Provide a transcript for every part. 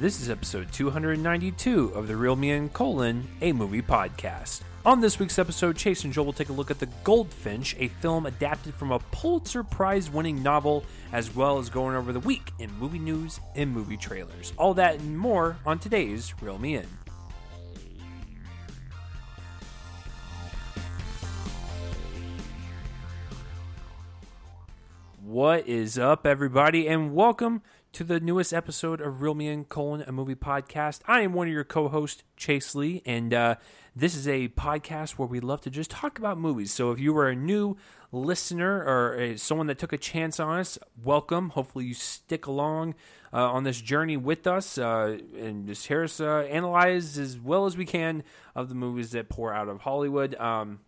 This is episode 292 of the Real Me and Colon, a movie podcast. On this week's episode, Chase and Joel will take a look at The Goldfinch, a film adapted from a Pulitzer Prize winning novel, as well as going over the week in movie news and movie trailers. All that and more on today's Real Me In. What is up, everybody, and welcome to the newest episode of Real Me and Colon, a movie podcast. I am one of your co-hosts, Chase Lee, and uh, this is a podcast where we love to just talk about movies. So if you are a new listener or someone that took a chance on us, welcome. Hopefully you stick along uh, on this journey with us uh, and just hear us uh, analyze as well as we can of the movies that pour out of Hollywood. Um,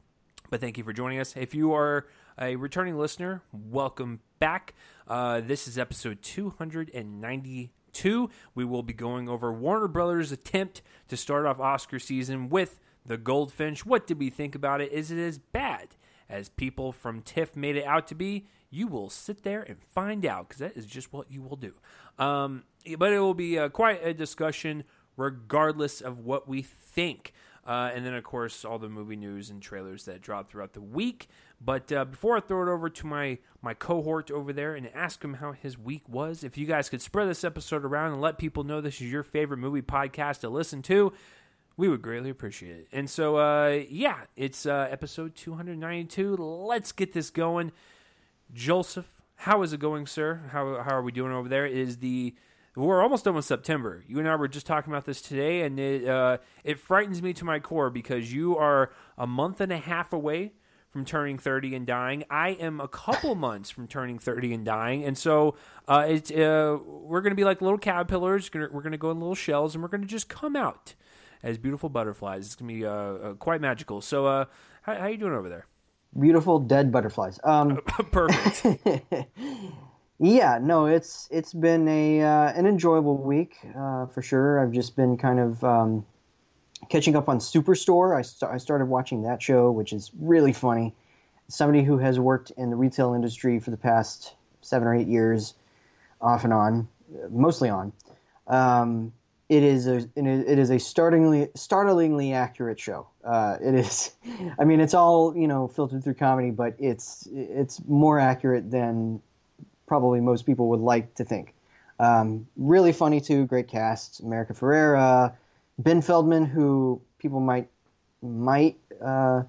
but thank you for joining us. If you are a returning listener, welcome back. Uh, this is episode 292. We will be going over Warner Brothers' attempt to start off Oscar season with The Goldfinch. What did we think about it? Is it as bad as people from TIFF made it out to be? You will sit there and find out because that is just what you will do. Um, but it will be uh, quite a discussion regardless of what we think. Uh, and then, of course, all the movie news and trailers that drop throughout the week. But uh, before I throw it over to my my cohort over there and ask him how his week was, if you guys could spread this episode around and let people know this is your favorite movie podcast to listen to, we would greatly appreciate it. And so, uh, yeah, it's uh, episode 292. Let's get this going. Joseph, how is it going, sir? How, how are we doing over there? Is the we're almost done with September. You and I were just talking about this today, and it uh, it frightens me to my core because you are a month and a half away from turning 30 and dying. I am a couple months from turning 30 and dying. And so uh, it's, uh, we're going to be like little caterpillars. We're going to go in little shells and we're going to just come out as beautiful butterflies. It's going to be uh, uh, quite magical. So, uh, how, how you doing over there? Beautiful dead butterflies. Um, Perfect. yeah, no, it's it's been a uh, an enjoyable week uh, for sure. I've just been kind of um, catching up on Superstore. I, st- I started watching that show, which is really funny. Somebody who has worked in the retail industry for the past seven or eight years, off and on, mostly on. Um, it is a it is a startlingly startlingly accurate show. Uh, it is, I mean, it's all you know filtered through comedy, but it's it's more accurate than probably most people would like to think. Um, really funny too, great cast: America Ferrera, Ben Feldman, who people might might uh,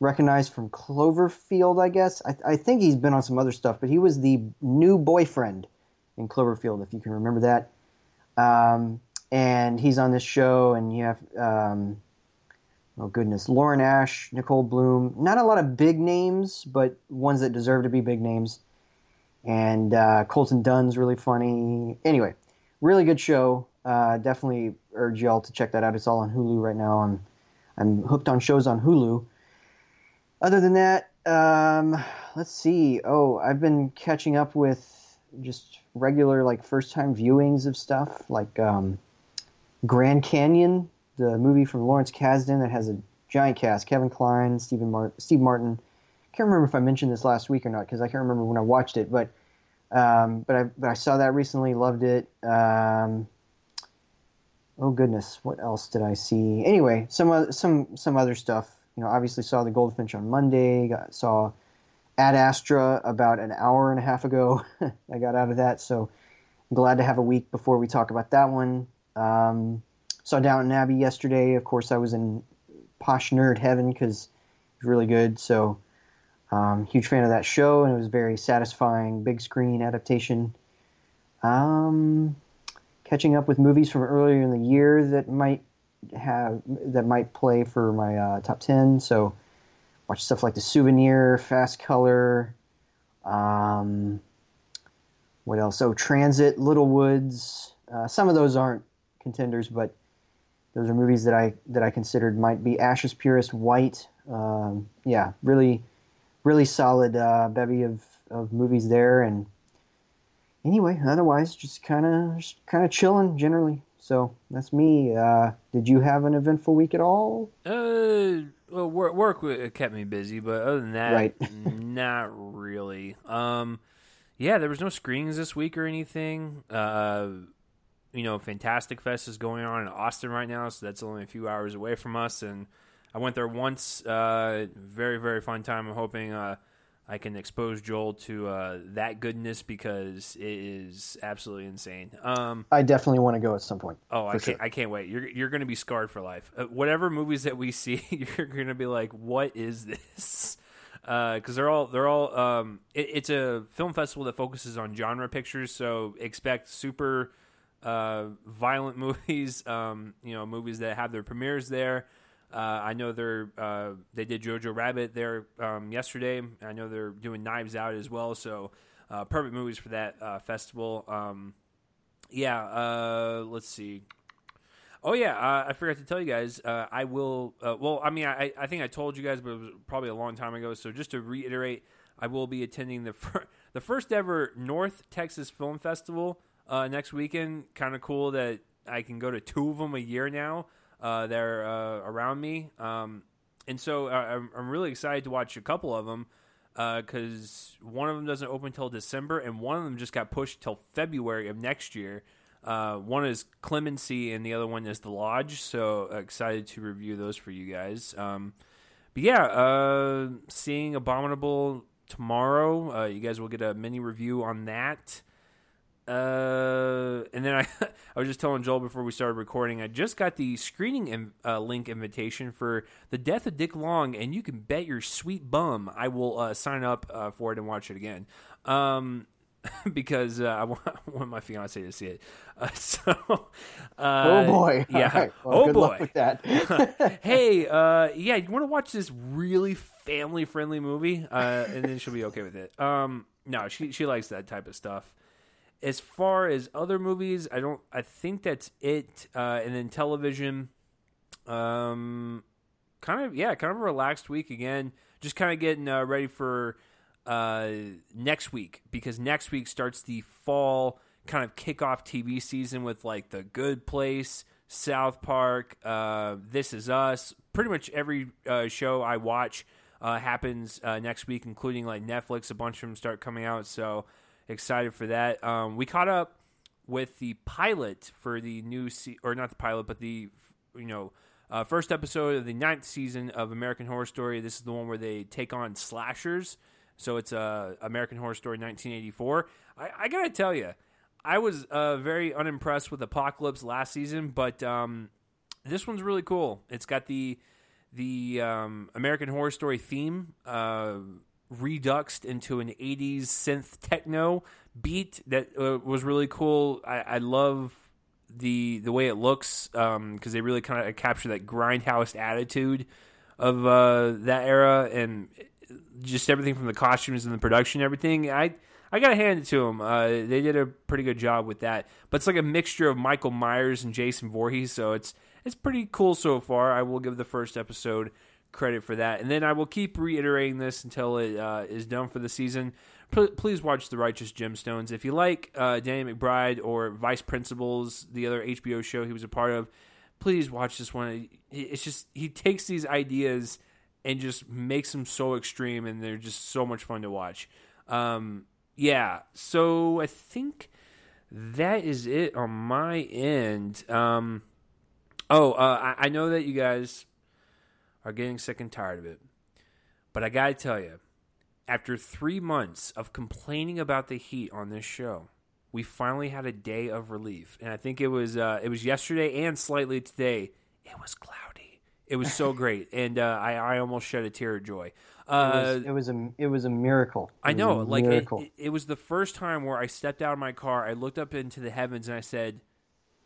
recognize from Cloverfield, I guess. I, I, think he's been on some other stuff, but he was the new boyfriend in Cloverfield, if you can remember that. Um, and he's on this show, and you have, um, oh goodness, Lauren Ash, Nicole Bloom. Not a lot of big names, but ones that deserve to be big names. And uh, Colton Dunn's really funny. Anyway, really good show. Uh, definitely urge y'all to check that out. It's all on Hulu right now. I'm I'm hooked on shows on Hulu. Other than that, um, let's see. Oh, I've been catching up with just regular like first time viewings of stuff like um, Grand Canyon, the movie from Lawrence Kasdan that has a giant cast: Kevin Kline, Stephen Mar- Steve Martin. I can't remember if I mentioned this last week or not because I can't remember when I watched it, but um, but I but I saw that recently, loved it. Um, oh goodness, what else did I see? Anyway, some some some other stuff. You know, obviously saw the Goldfinch on Monday. Got, saw Ad Astra about an hour and a half ago. I got out of that, so glad to have a week before we talk about that one. Um, saw Downton Abbey yesterday. Of course, I was in posh nerd heaven because it's really good. So, um, huge fan of that show, and it was very satisfying, big screen adaptation. Um, catching up with movies from earlier in the year that might have that might play for my uh, top ten. So watch stuff like The Souvenir, Fast Color. Um, what else? Oh, Transit, Little Woods. Uh, some of those aren't contenders, but those are movies that I that I considered might be Ash Is Purest, White. Um, yeah, really, really solid uh, bevy of, of movies there, and anyway, otherwise, just kind of kind of chilling generally. So that's me. Uh, did you have an eventful week at all? Uh, well, work, work kept me busy, but other than that, right. not really. Um, yeah, there was no screenings this week or anything. Uh, you know, Fantastic Fest is going on in Austin right now, so that's only a few hours away from us. And I went there once. Uh, very, very fun time. I'm hoping uh, I can expose Joel to uh, that goodness because it is absolutely insane. Um, I definitely want to go at some point. Oh, I can't! Sure. I can't wait. You're you're going to be scarred for life. Uh, whatever movies that we see, you're going to be like, "What is this?" Because uh, they're all they're all. Um, it, it's a film festival that focuses on genre pictures, so expect super uh, violent movies. Um, you know, movies that have their premieres there. Uh, I know they're uh, they did Jojo Rabbit there um, yesterday. I know they're doing Knives Out as well. So uh, perfect movies for that uh, festival. Um, yeah, uh, let's see. Oh yeah, uh, I forgot to tell you guys. I will. well, I mean, I, I think I told you guys, but it was probably a long time ago. So just to reiterate, I will be attending the fir- the first ever North Texas Film Festival next weekend. Kind of cool that I can go to two of them a year now uh, that are uh, around me. Um, and so uh, I'm, I'm, really excited to watch a couple of them because uh, one of them doesn't open until December, and one of them just got pushed till February of next year. Uh, one is Clemency, and the other one is The Lodge. So excited to review those for you guys. Um, but yeah, uh, seeing Abominable tomorrow. you guys will get a mini review on that. Uh, and then I, I was just telling Joel before we started recording, I just got the screening in, uh, link invitation for the Death of Dick Long, and you can bet your sweet bum I will uh, sign up uh, for it and watch it again. Um, because uh, I, want, I, want, my fiance to see it. Uh, so, uh, oh boy, yeah, right. well, oh boy, with that. hey, uh, yeah, you want to watch this really family friendly movie, uh, and then she'll be okay with it. Um, no, she she likes that type of stuff as far as other movies, I don't. I think that's it. Uh, and then television, um, kind of yeah, kind of a relaxed week again. Just kind of getting uh, ready for uh, next week because next week starts the fall kind of kickoff TV season with like The Good Place, South Park, uh, This Is Us. Pretty much every uh, show I watch uh, happens uh, next week, including like Netflix. A bunch of them start coming out, so excited for that. Um, we caught up with the pilot for the new se- or not the pilot, but the you know uh, first episode of the ninth season of American Horror Story. This is the one where they take on slashers. So it's uh, American Horror Story 1984. I, I gotta tell you, I was uh, very unimpressed with Apocalypse last season, but um, this one's really cool. It's got the the um, American Horror Story theme uh, reduxed into an 80s synth techno beat that uh, was really cool. I, I, love the the way it looks because um, they really kind of capture that grindhouse attitude of uh, that era and just everything from the costumes and the production, everything. I I gotta hand it to them. Uh, they did a pretty good job with that. But it's like a mixture of Michael Myers and Jason Voorhees, so it's it's pretty cool so far. I will give the first episode credit for that. And then I will keep reiterating this until it uh, is done for the season. P- please watch The Righteous Gemstones. If you like uh, Danny McBride or Vice Principals, the other HBO show he was a part of, please watch this one. It's just, he takes these ideas and just makes them so extreme, and they're just so much fun to watch. Um, yeah, so I think that is it on my end. Um, oh, uh, I, I know that you guys are getting sick and tired of it. But I got to tell you, after three months of complaining about the heat on this show, we finally had a day of relief, and I think it was uh, it was yesterday and slightly today. It was cloudy. It was so great, and uh, I I almost shed a tear of joy. Uh, it, was, it was a it was a miracle. It I know, like it, it, it was the first time where I stepped out of my car, I looked up into the heavens, and I said,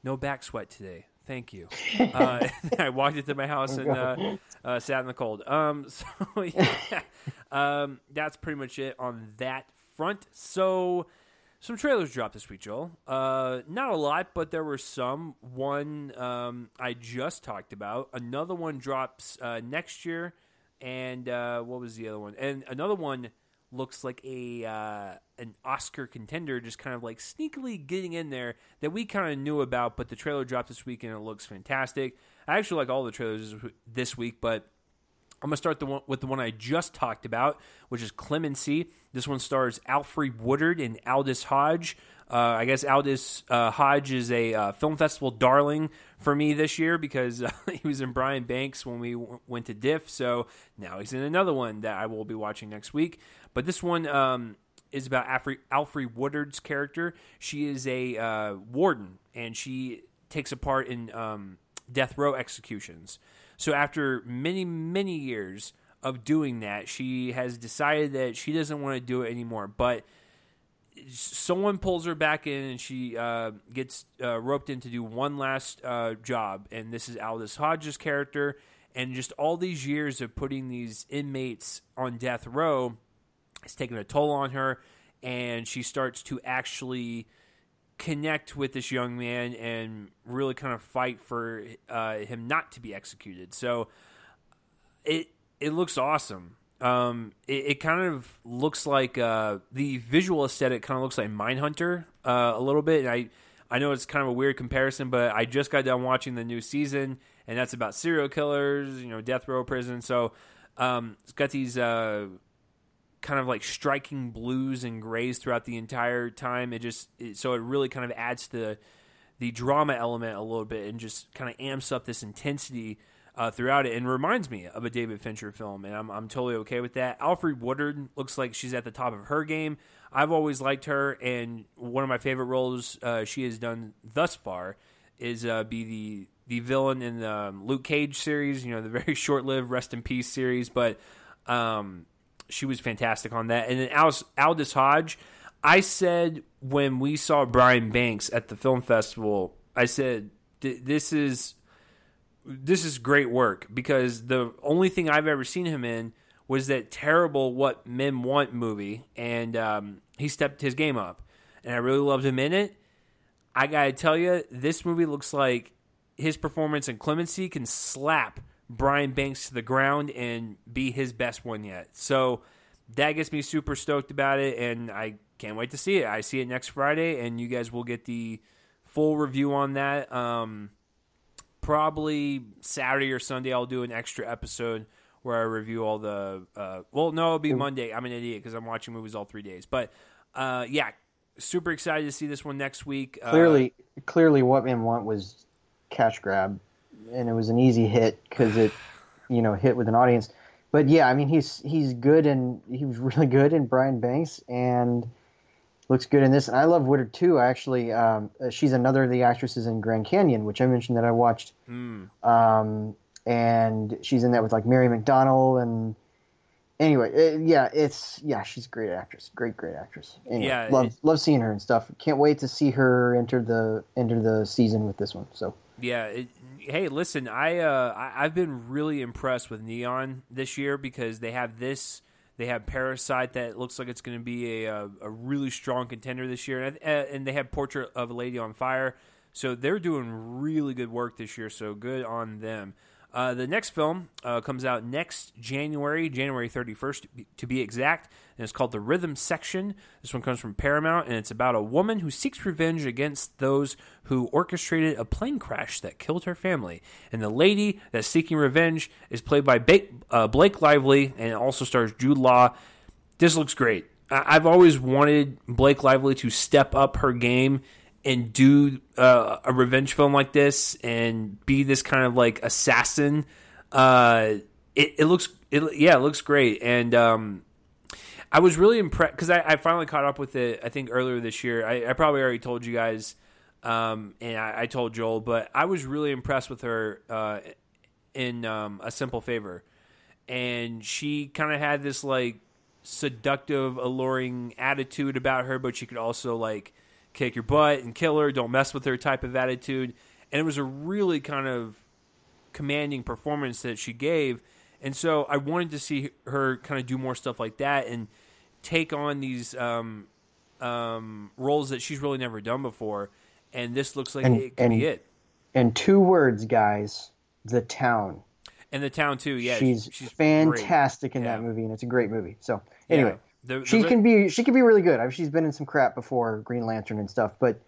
"No back sweat today." Thank you. Uh, I walked into my house and uh, uh, sat in the cold. Um, so yeah, um, that's pretty much it on that front. So some trailers dropped this week, Joel. Uh, not a lot, but there were some. One um, I just talked about. Another one drops uh, next year, and uh, what was the other one? And another one looks like a uh, an Oscar contender, just kind of like sneakily getting in there that we kind of knew about. But the trailer dropped this week and it looks fantastic. I actually like all the trailers this week, but I'm gonna start the one, with the one I just talked about, which is Clemency. This one stars Alfre Woodard and Aldis Hodge. Uh, I guess Aldis uh, Hodge is a uh, film festival darling for me this year because uh, he was in Brian Banks when we w- went to Diff. So now he's in another one that I will be watching next week. But this one um, is about Alfre, Alfre Woodard's character. She is a uh, warden and she takes a part in um, death row executions. So after many, many years of doing that, she has decided that she doesn't want to do it anymore. But someone pulls her back in and she uh, gets uh, roped in to do one last uh, job. And this is Aldis Hodge's character. And just all these years of putting these inmates on death row has taken a toll on her. And she starts to actually connect with this young man and really kind of fight for uh, him not to be executed. So it it looks awesome. Um, it, it, kind of looks like uh, the visual aesthetic kind of looks like Mindhunter uh, a little bit. And I I know it's kind of a weird comparison, but I just got done watching the new season, and that's about serial killers, you know, death row prison. So um, it's got these uh, kind of like striking blues and grays throughout the entire time. It just it, so it really kind of adds to the, the drama element a little bit and just kind of amps up this intensity uh, throughout it and reminds me of a David Fincher film, and I'm, I'm totally okay with that. Alfre Woodard looks like she's at the top of her game. I've always liked her, and one of my favorite roles uh, she has done thus far is uh, be the the villain in the um, Luke Cage series. You know, the very short lived Rest in Peace series, but um, she was fantastic on that. And then Aldis, Aldis Hodge, I said when we saw Brian Banks at the film festival, I said this is this is great work because the only thing I've ever seen him in was that terrible "What Men Want" movie, and um, he stepped his game up, and I really loved him in it. I gotta tell you, this movie looks like his performance in Clemency can slap Brian Banks to the ground and be his best one yet. So that gets me super stoked about it, and I can't wait to see it. I see it next Friday, and you guys will get the full review on that. Um, probably Saturday or Sunday I'll do an extra episode where I review all the. Uh, well, no, it'll be Monday. I'm an idiot because I'm watching movies all three days. But uh, yeah, super excited to see this one next week. Clearly, uh, clearly, what men want was cash grab, and it was an easy hit because it, you know, hit with an audience. But yeah, I mean, he's he's good and he was really good in Brian Banks and looks good in this. And I love Woodard too. Actually, um, uh, she's another of the actresses in Grand Canyon, which I mentioned that I watched. Mm. Um, and she's in that with like Mary McDonnell and anyway, it, yeah, it's yeah, she's a great actress, great great actress. Anyway, yeah, love love seeing her and stuff. Can't wait to see her enter the enter the season with this one. So yeah, it, hey, listen, I uh, I, I've been really impressed with Neon this year because they have this they have Parasite that looks like it's going to be a, a, really strong contender this year, and, uh, and they have Portrait of a Lady on Fire. So they're doing really good work this year. So good on them. Uh, the next film uh, comes out next January, January 31st to be exact, and it's called The Rhythm Section. This one comes from Paramount, and it's about a woman who seeks revenge against those who orchestrated a plane crash that killed her family. And the lady that's seeking revenge is played by ba- uh, Blake Lively, and it also stars Jude Law. This looks great. I- I've always wanted Blake Lively to step up her game and do uh, a revenge film like this and be this kind of like assassin. Uh, it, it looks, it, yeah, it looks great. And um, I was really impressed because I, I, finally caught up with it. I think earlier this year. I, I probably already told you guys, um, and I, I, told Joel, but I was really impressed with her uh, in um, a simple favor, and she kind of had this like seductive, alluring attitude about her, but she could also like kick your butt and kill her, don't mess with her type of attitude. And it was a really kind of commanding performance that she gave. And so I wanted to see her kind of do more stuff like that and take on these um, um, roles that she's really never done before. And this looks like and, it could and, be it. And two words, guys the town. And the town, too, yeah. She's, she's fantastic great. in yeah. that movie, and it's a great movie. So, anyway. Yeah. The, the, she can be she can be really good. I mean, she's been in some crap before, Green Lantern and stuff, but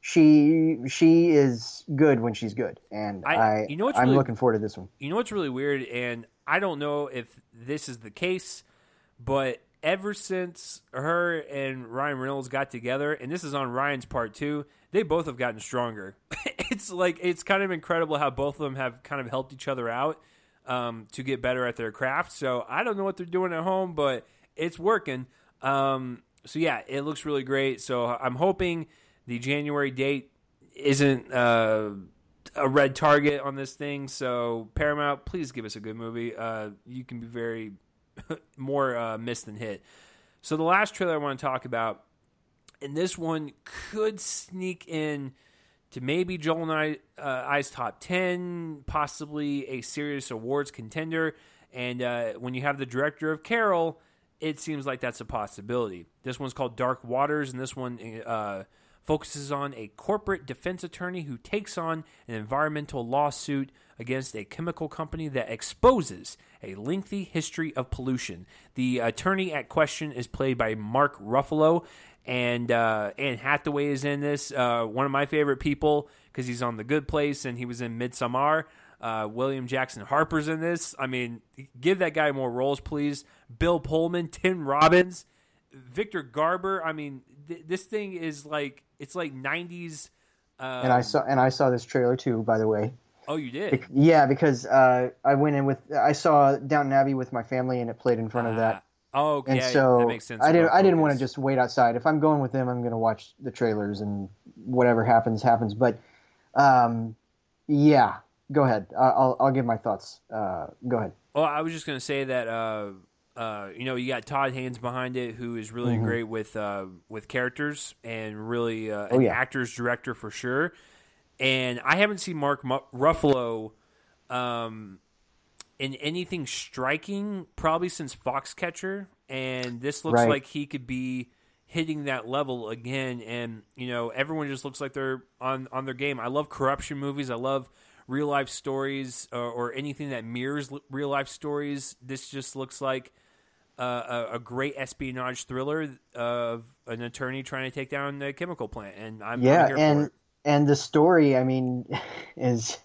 she she is good when she's good, and I, I you know I'm really, looking forward to this one. You know what's really weird, and I don't know if this is the case, but ever since her and Ryan Reynolds got together, and this is on Ryan's part too, they both have gotten stronger. it's like it's kind of incredible how both of them have kind of helped each other out um, to get better at their craft. So I don't know what they're doing at home, but it's working. Um, so yeah, it looks really great. So I'm hoping the January date isn't uh, a red target on this thing. So Paramount, please give us a good movie. Uh, you can be very more uh, miss than hit. So the last trailer I want to talk about, and this one could sneak in to maybe Joel and I, uh, I's top ten, possibly a serious awards contender. And uh, when you have the director of Carol, it seems like that's a possibility. This one's called Dark Waters, and this one uh, focuses on a corporate defense attorney who takes on an environmental lawsuit against a chemical company that exposes a lengthy history of pollution. The attorney at question is played by Mark Ruffalo, and uh, Anne Hathaway is in this. Uh, one of my favorite people because he's on The Good Place and he was in Midsommar. Uh, William Jackson Harper's in this. I mean, give that guy more roles, please. Bill Pullman, Tim Robbins, Victor Garber. I mean, th- this thing is like it's like '90s. Um, and I saw and I saw this trailer too, by the way. Oh, you did? Be- yeah, because uh, I went in with I saw Downton Abbey with my family, and it played in front of that. Oh, okay. And so that makes sense. I didn't. I didn't want to just wait outside. If I'm going with them, I'm going to watch the trailers and whatever happens, happens. But um, yeah, go ahead. I'll I'll give my thoughts. Uh, go ahead. Well, I was just going to say that uh, uh, you know you got Todd Haynes behind it, who is really Mhm. great with uh, with characters and really uh, Oh, an yeah. actor's director for sure. And I haven't seen Mark Ruffalo um, in anything striking probably since Foxcatcher, and this looks Right. like he could be hitting that level again. And you know everyone just looks like they're on on their game. I love corruption movies. I love real life stories uh, or anything that mirrors l- real life stories. This just looks like uh, a, a great espionage thriller of an attorney trying to take down a chemical plant, and I'm yeah, I'm and it. and the story, I mean, is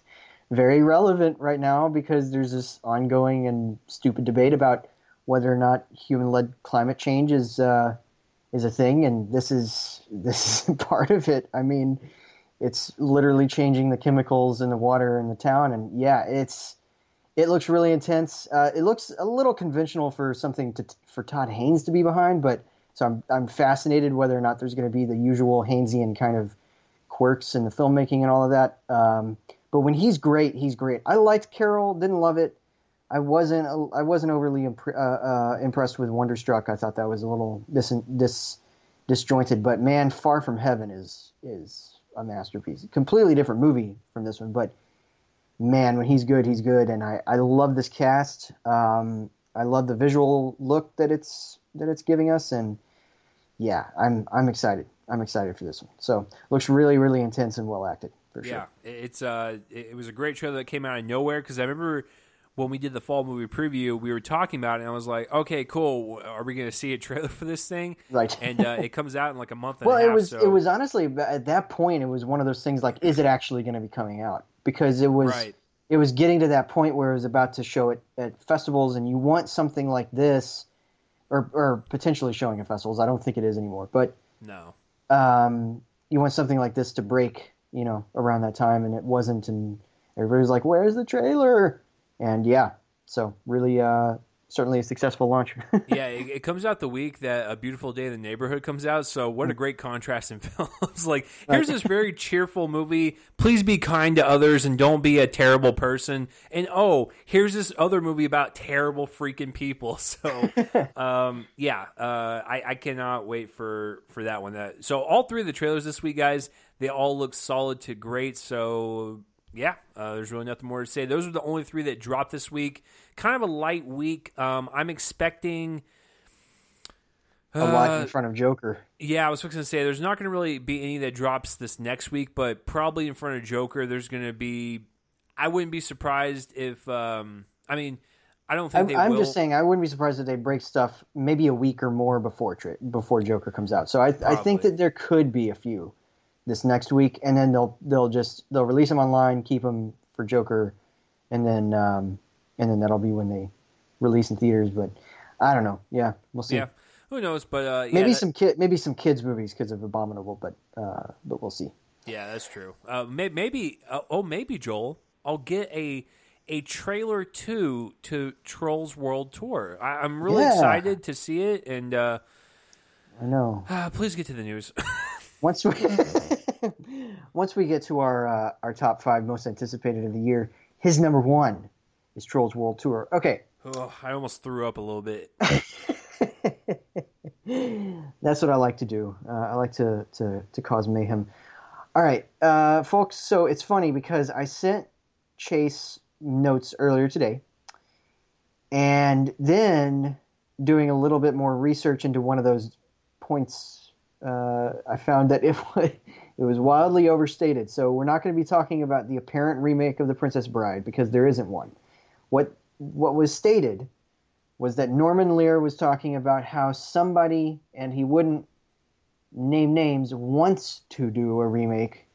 very relevant right now because there's this ongoing and stupid debate about whether or not human-led climate change is uh, is a thing, and this is this is part of it. I mean, it's literally changing the chemicals in the water in the town, and yeah, it's it looks really intense. Uh, it looks a little conventional for something to for Todd Haynes to be behind, but so I'm I'm fascinated whether or not there's going to be the usual Haynesian kind of quirks in the filmmaking and all of that. Um, but when he's great, he's great. I liked Carol, didn't love it. I wasn't I wasn't overly impre- uh, uh, impressed with Wonderstruck. I thought that was a little dis, dis disjointed. But man, Far from Heaven is is a masterpiece. Completely different movie from this one, but man, when he's good, he's good. And I, I love this cast. Um, I love the visual look that it's that it's giving us, and yeah, I'm I'm excited. I'm excited for this one. So looks really really intense and well acted for sure. Yeah, it's uh, it was a great trailer that came out of nowhere because I remember when we did the fall movie preview, we were talking about it, and I was like, okay, cool. Are we going to see a trailer for this thing? Right. And uh, it comes out in like a month and well, a half. it was so, it was honestly at that point it was one of those things like, is it actually going to be coming out? Because it was right. it was getting to that point where it was about to show it at festivals, and you want something like this, or or potentially showing at festivals. I don't think it is anymore, but No. um, you want something like this to break, you know, around that time, and it wasn't, and everybody was like, "Where's the trailer?" And yeah, so really, uh, certainly a successful launch. yeah, it, it comes out the week that A Beautiful Day in the Neighborhood comes out. So what a great contrast in films. like, here's this very cheerful movie. Please be kind to others and don't be a terrible person. And oh, here's this other movie about terrible freaking people. So, um, yeah, uh, I, I cannot wait for for that one. That so all three of the trailers this week, guys, they all look solid to great. So yeah, uh, there's really nothing more to say. Those are the only three that dropped this week. Kind of a light week. Um, I'm expecting. a lot Uh, in front of Joker. yeah, I was going to say there's not going to really be any that drops this next week, but probably in front of Joker, there's going to be. I wouldn't be surprised if. Um, I mean, I don't think I'm will. just saying, I wouldn't be surprised if they break stuff maybe a week or more before before Joker comes out. So I, I think that there could be a few this next week, and then they'll they'll just they'll release them online, keep them for Joker, and then um, and then that'll be when they release in theaters. But I don't know. Yeah, we'll see. Yeah, who knows? But uh, yeah, maybe that- some kid, maybe some kids movies because of Abominable, but uh, but we'll see. Yeah, that's true. Uh, may, maybe uh, oh, maybe Joel, I'll get a a trailer two to Trolls World Tour. I, I'm really Yeah. excited to see it, and uh, I know. uh, please get to the news. Once we once we get to our uh, our top five most anticipated of the year, his number one is Trolls World Tour. Okay, oh, I almost threw up a little bit. That's what I like to do. Uh, I like to, to, to cause mayhem. All right, uh, folks. So it's funny because I sent Chase notes earlier today, and then doing a little bit more research into one of those points, uh, I found that it was, it was wildly overstated. So we're not going to be talking about the apparent remake of The Princess Bride because there isn't one. What what was stated was that Norman Lear was talking about how somebody, and he wouldn't name names, wants to do a remake,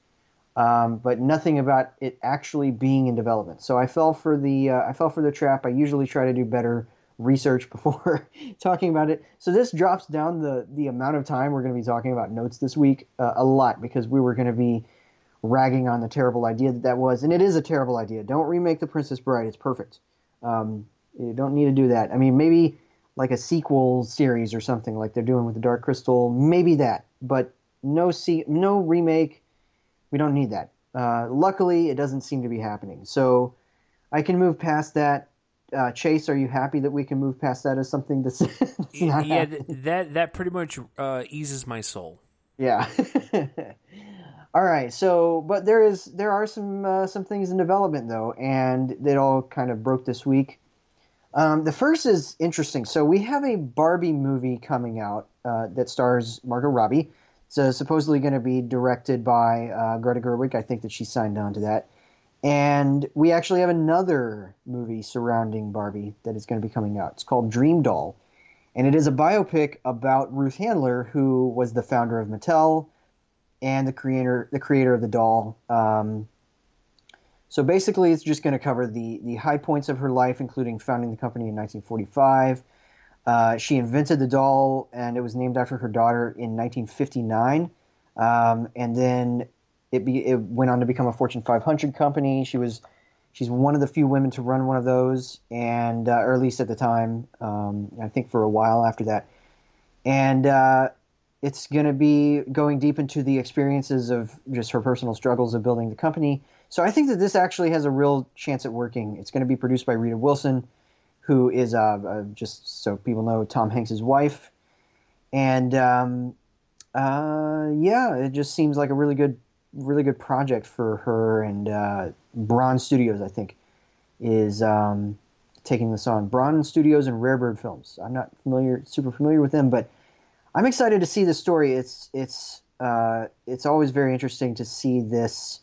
um, but nothing about it actually being in development. So I fell for the uh, I fell for the trap. I usually try to do better research before talking about it. So this drops down the the amount of time we're going to be talking about notes this week uh, a lot because we were going to be ragging on the terrible idea that that was, and it is a terrible idea. Don't remake The Princess Bride. It's perfect. Um, you don't need to do that. I mean, maybe like a sequel series or something like they're doing with the Dark Crystal. Maybe that, but no see, no remake. We don't need that. Uh, luckily, it doesn't seem to be happening. So I can move past that. Uh, Chase, are you happy that we can move past that as something that's, that's yeah, th- that that pretty much uh, eases my soul. Yeah. all right. So, but there is there are some uh, some things in development though, and it all kind of broke this week. Um, the first is interesting. So we have a Barbie movie coming out uh, that stars Margot Robbie. It's uh, supposedly going to be directed by uh, Greta Gerwig. I think that she signed on to that. And we actually have another movie surrounding Barbie that is going to be coming out. It's called Dream Doll, and it is a biopic about Ruth Handler, who was the founder of Mattel and the creator the creator of the doll. Um, so basically, it's just going to cover the the high points of her life, including founding the company in 1945. Uh, she invented the doll, and it was named after her daughter in 1959. Um, and then it, be, it went on to become a Fortune 500 company. She was she's one of the few women to run one of those, and uh, or at least at the time. Um, I think for a while after that, and uh, it's going to be going deep into the experiences of just her personal struggles of building the company. So I think that this actually has a real chance at working. It's going to be produced by Rita Wilson, who is uh, uh, just so people know Tom Hanks' wife, and um, uh, yeah, it just seems like a really good, really good project for her and uh, Studios. I think is um, taking this on. Braun Studios and Rarebird Films. I'm not familiar, super familiar with them, but I'm excited to see the story. It's it's uh, it's always very interesting to see this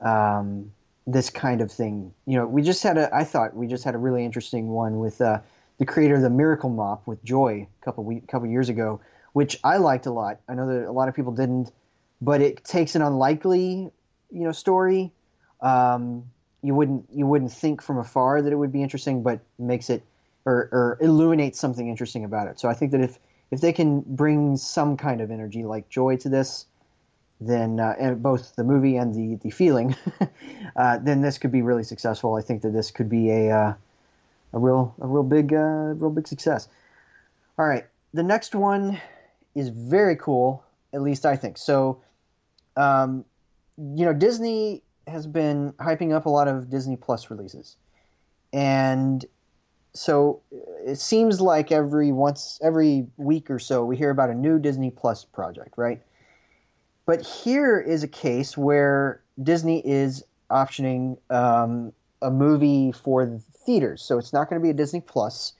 um, this kind of thing. You know, we just had a I thought we just had a really interesting one with uh, the creator of the Miracle Mop with Joy a couple week, couple years ago, which I liked a lot. I know that a lot of people didn't, but it takes an unlikely you know story. Um, you wouldn't you wouldn't think from afar that it would be interesting, but makes it or, or illuminates something interesting about it. So I think that if if they can bring some kind of energy like joy to this, then uh, both the movie and the the feeling, uh, then this could be really successful. I think that this could be a uh, a real a real big uh, real big success. All right, the next one is very cool. At least I think so. Um, you know, Disney has been hyping up a lot of Disney Plus releases, and so it seems like every once every week or so we hear about a new Disney Plus project, right? But here is a case where Disney is optioning um, a movie for the theaters, so it's not going to be a Disney Plus,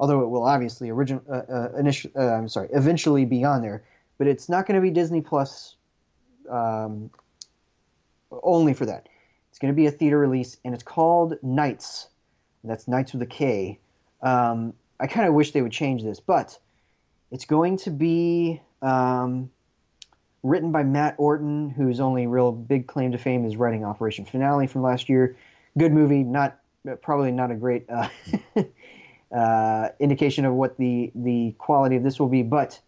although it will obviously origin, uh, uh, uh, I'm sorry, eventually be on there. But it's not going to be Disney Plus um, only for that. It's going to be a theater release, and it's called Knights. That's Knights with a K. Um, I kind of wish they would change this, but it's going to be um, written by Matt Orton, whose only real big claim to fame is writing Operation Finale from last year. Good movie, not probably not a great uh, uh, indication of what the the quality of this will be, but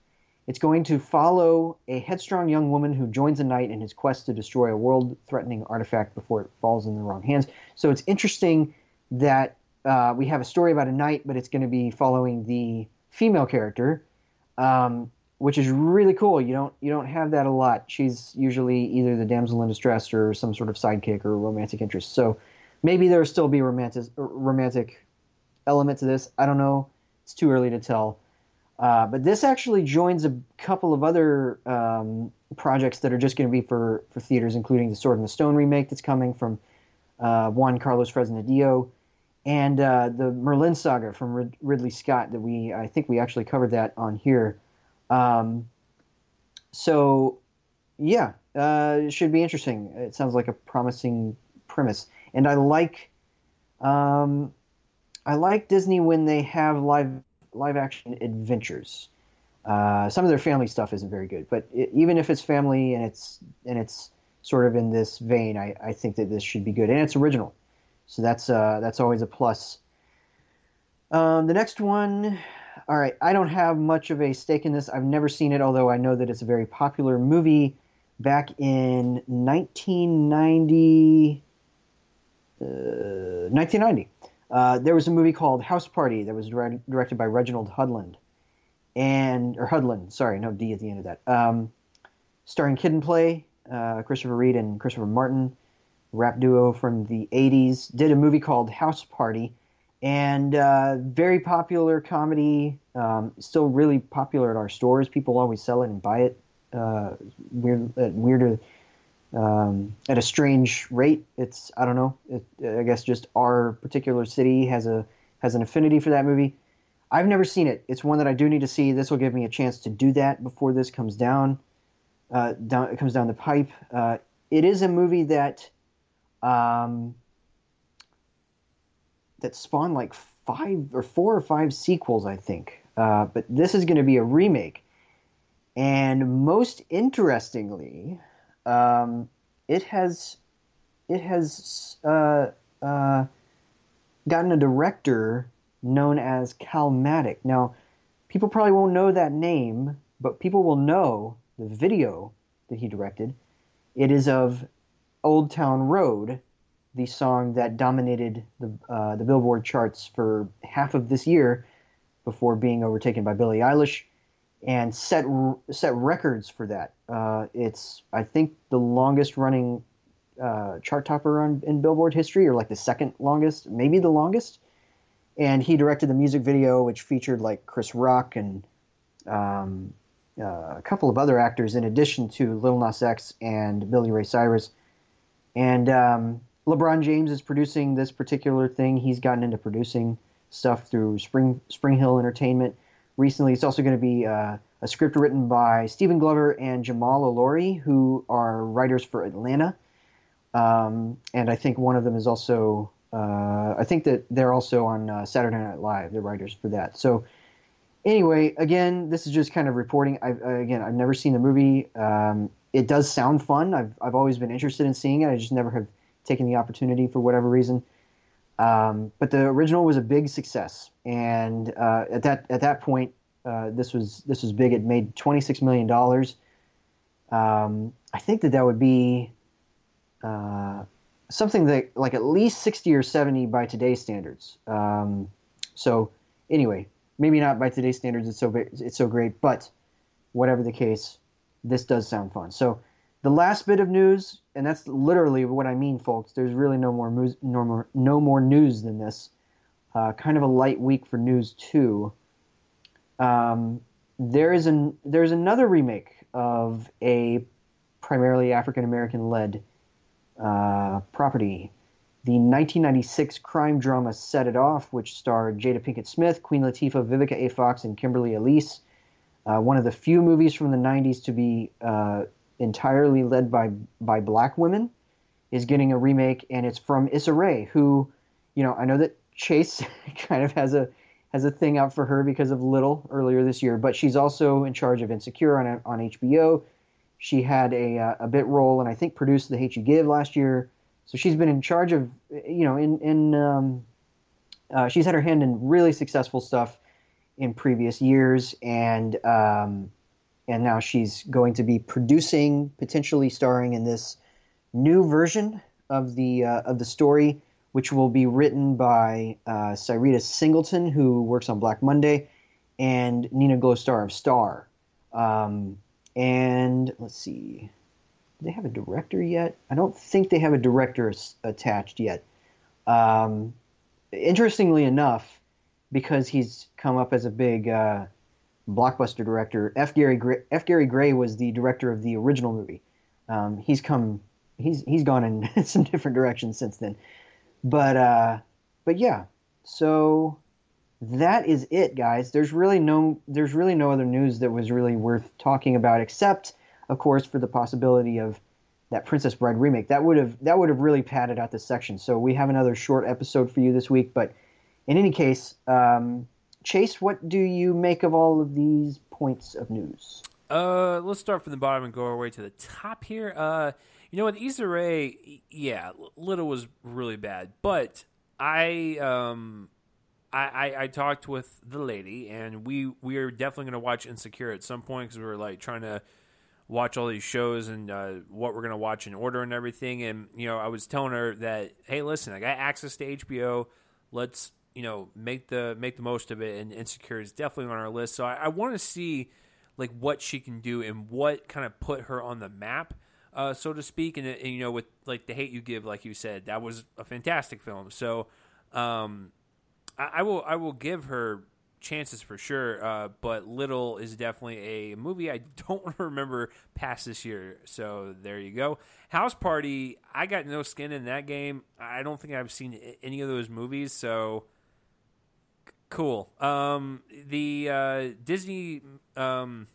it's going to follow a headstrong young woman who joins a knight in his quest to destroy a world-threatening artifact before it falls in the wrong hands. So it's interesting that uh, we have a story about a knight, but it's going to be following the female character, um, which is really cool. You don't you don't have that a lot. She's usually either the damsel in distress or some sort of sidekick or romantic interest. So maybe there'll still be romantic romantic element to this. I don't know. It's too early to tell. Uh, but this actually joins a couple of other um, projects that are just going to be for, for theaters, including the Sword and the Stone remake that's coming from uh, Juan Carlos Fresnadillo, and uh, the Merlin saga from Rid- Ridley Scott that we I think we actually covered that on here. Um, so yeah, uh, it should be interesting. It sounds like a promising premise, and I like um, I like Disney when they have live live action adventures. Uh, some of their family stuff isn't very good, but it, even if it's family and it's and it's sort of in this vein, I, I think that this should be good and it's original, so that's uh, that's always a plus. Um, the next one, all right, I don't have much of a stake in this. I've never seen it, although I know that it's a very popular movie. Back in 1990, uh, 1990. Uh, there was a movie called House Party that was direct, directed by Reginald Hudlin, and or Hudlin, sorry, no D at the end of that. Um, starring Kid and Play, uh, Christopher Reid and Christopher Martin, rap duo from the '80s, did a movie called House Party, and uh, very popular comedy. Um, still really popular at our stores. People always sell it and buy it. Uh, weird, weirder um, at a strange rate. It's I don't know. It, I guess just our particular city has a has an affinity for that movie. I've never seen it. It's one that I do need to see. This will give me a chance to do that before this comes down. Uh, down it comes down the pipe. Uh, it is a movie that um, that spawned like five or four or five sequels, I think. Uh, but this is going to be a remake. And most interestingly, um, it has it has uh, uh, gotten a director known as Calmatic. Now, people probably won't know that name, but people will know the video that he directed. It is of Old Town Road, the song that dominated the uh, the Billboard charts for half of this year before being overtaken by Billie Eilish and set set records for that. Uh, it's I think the longest running uh, chart topper on, in Billboard history, or like the second longest, maybe the longest. And he directed the music video, which featured like Chris Rock and um, uh, a couple of other actors, in addition to Lil Nas X and Billy Ray Cyrus. And um, LeBron James is producing this particular thing. He's gotten into producing stuff through Spring Spring Hill Entertainment recently. It's also going to be uh, a script written by Stephen Glover and Jamal Olori, who are writers for Atlanta. Um, and I think one of them is also, uh, I think that they're also on uh, Saturday Night Live. They're writers for that. So anyway, again, this is just kind of reporting. I've, again, I've never seen the movie. Um, it does sound fun. I've, I've always been interested in seeing it. I just never have taken the opportunity for whatever reason. Um, but the original was a big success, and uh, at that at that point, uh, this was this was big. It made twenty six million dollars. Um, I think that that would be uh, something that like at least sixty or seventy by today's standards. Um, so anyway, maybe not by today's standards. It's so it's so great, but whatever the case, this does sound fun. So the last bit of news, and that's literally what I mean, folks. There's really no more news, no more, no more news than this. Uh, kind of a light week for news too. Um, there is an there's another remake of a primarily African American led uh, property. The 1996 crime drama Set It Off, which starred Jada Pinkett Smith, Queen Latifah, Vivica A. Fox, and Kimberly Elise. Uh, one of the few movies from the 90s to be uh, entirely led by by black women, is getting a remake, and it's from Issa Rae, who, you know, I know that Chase kind of has a has a thing out for her because of Little earlier this year, but she's also in charge of Insecure on on HBO. She had a uh, a bit role and I think produced The Hate You Give last year. So she's been in charge of you know in in um, uh, she's had her hand in really successful stuff in previous years, and um, and now she's going to be producing, potentially starring in this new version of the uh, of the story, which will be written by uh, Syreeta Singleton, who works on Black Monday, and Nina Glowstar of Star. Um, and let's see, do they have a director yet? I don't think they have a director attached yet. Um, interestingly enough, because he's come up as a big uh, blockbuster director, F. Gary Gray, F. Gary Gray was the director of the original movie. Um, he's come, he's he's gone in some different directions since then, but uh, but yeah. So that is it, guys. There's really no there's really no other news that was really worth talking about, except of course for the possibility of that Princess Bride remake. That would have that would have really padded out this section. So we have another short episode for you this week. But in any case, um, Chase, what do you make of all of these points of news? Uh, let's start from the bottom and go our way to the top here. Uh, you know, with Issa Rae, yeah, Little was really bad, but I um. I, I, I talked with the lady, and we we are definitely going to watch Insecure at some point because we were like trying to watch all these shows and uh, what we're gonna watch in order and everything. And you know, I was telling her that, hey, listen, I got access to HBO. Let's you know make the make the most of it. And Insecure is definitely on our list. So I, I want to see like what she can do and what kind of put her on the map. Uh, so to speak, and, and, you know, with like the hate you give, like you said, that was a fantastic film. So, um, I, I will, I will give her chances for sure. Uh, but Little is definitely a movie I don't remember past this year. So there you go. House Party. I got no skin in that game. I don't think I've seen any of those movies. So cool. Um, the uh, Disney um,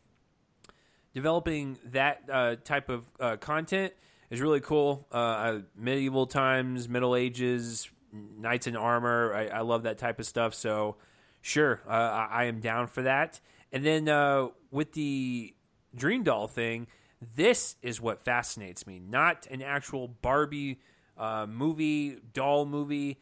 developing that uh, type of uh, content is really cool. Uh, medieval times, Middle Ages, knights in armor. I, I love that type of stuff. So sure, uh, I am down for that. And then uh, with the Dream Doll thing, this is what fascinates me. Not an actual Barbie movie, doll movie.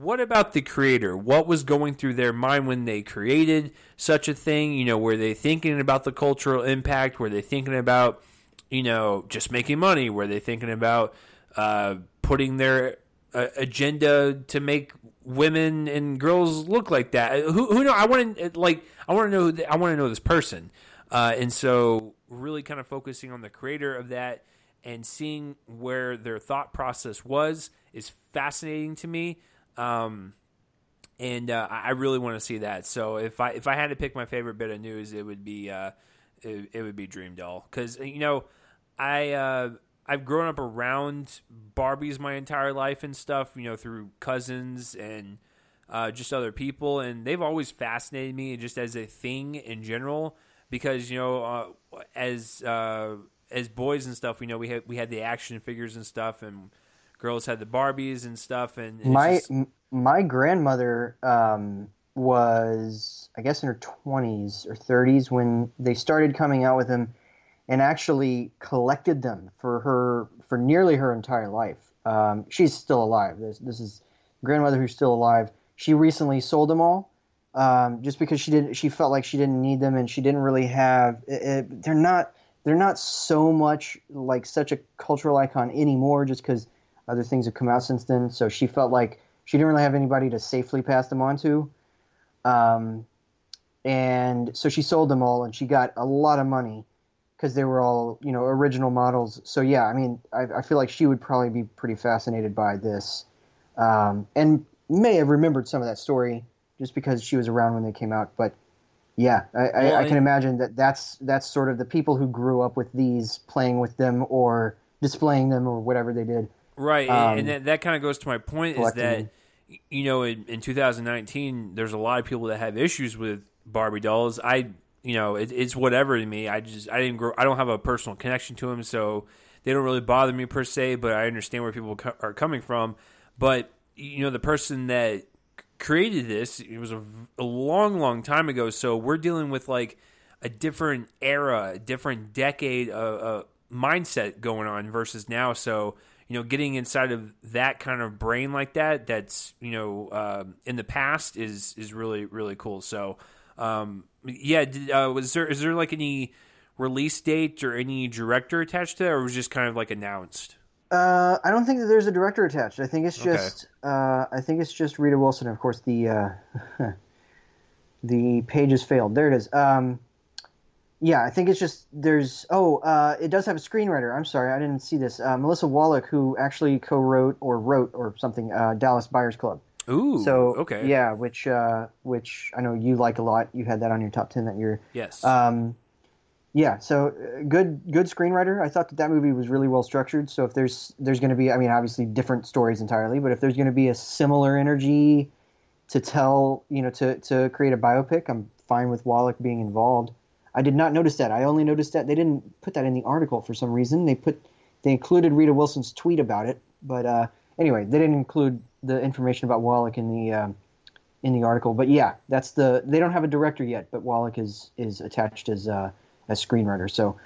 What about the creator? What was going through their mind when they created such a thing? You know, were they thinking about the cultural impact? Were they thinking about, you know, just making money? Were they thinking about uh, putting their uh, agenda to make women and girls look like that. Who who know? I want to like I want to know I want to know this person, uh, and so really kind of focusing on the creator of that and seeing where their thought process was is fascinating to me. Um, and uh, I really want to see that. So if I if I had to pick my favorite bit of news, it would be uh, it, it would be Dream Doll because you know I uh, I've grown up around Barbies my entire life and stuff, you know, through cousins and uh, just other people, and they've always fascinated me just as a thing in general. Because you know, uh, as uh, as boys and stuff, you know, we had we had the action figures and stuff, and girls had the Barbies and stuff. And my just... my grandmother um, was, I guess, in her twenties or thirties when they started coming out with them and actually collected them for her for nearly her entire life. Um, she's still alive. This, this is grandmother who's still alive. She recently sold them all um, just because she didn't. She felt like she didn't need them, and she didn't really have. It, it, they're not. They're not so much like such a cultural icon anymore, just because other things have come out since then. So she felt like she didn't really have anybody to safely pass them on to. Um, and so she sold them all, and she got a lot of money because they were all you know original models. So yeah, I mean, I, I feel like she would probably be pretty fascinated by this, um, and may have remembered some of that story just because she was around when they came out. But yeah, I, well, I, I can imagine that that's that's sort of the people who grew up with these, playing with them or displaying them or whatever they did. Right, um, and that, that kind of goes to my point is that you know in, in 2019 there's a lot of people that have issues with Barbie dolls. I you know, it, it's whatever to me. I just I didn't grow. I don't have a personal connection to them, so they don't really bother me per se. But I understand where people co- are coming from. But you know, the person that created this it was a, a long, long time ago. So we're dealing with like a different era, a different decade of, uh, mindset going on versus now. So you know, getting inside of that kind of brain like that, that's you know, uh, in the past is is really really cool. So, um, yeah, did, uh, was there is there like any release date or any director attached to that, or was it just kind of like announced? Uh, I don't think that there's a director attached. I think it's Okay. just uh, I think it's just Rita Wilson. Of course, the uh, the page has failed. There it is. Um, yeah, I think it's just there's oh uh, it does have a screenwriter. I'm sorry, I didn't see this. Uh, Melisa Wallack, who actually co-wrote or wrote or something uh, Dallas Buyers Club. Ooh, So okay, yeah, which uh, which I know you like a lot. You had that on your top ten that year. yes, Um, yeah, so uh, good good screenwriter. I thought that that movie was really well structured. So if there's there's going to be, I mean, obviously different stories entirely, but if there's going to be a similar energy to tell, you know, to to create a biopic, I'm fine with Wallack being involved. I did not notice that. I only noticed that they didn't put that in the article for some reason. They put they included Rita Wilson's tweet about it, but uh, anyway, they didn't include the information about Wallack in the um, in the article. But yeah, that's the they don't have a director yet, but Wallack is is attached as uh, as screenwriter. So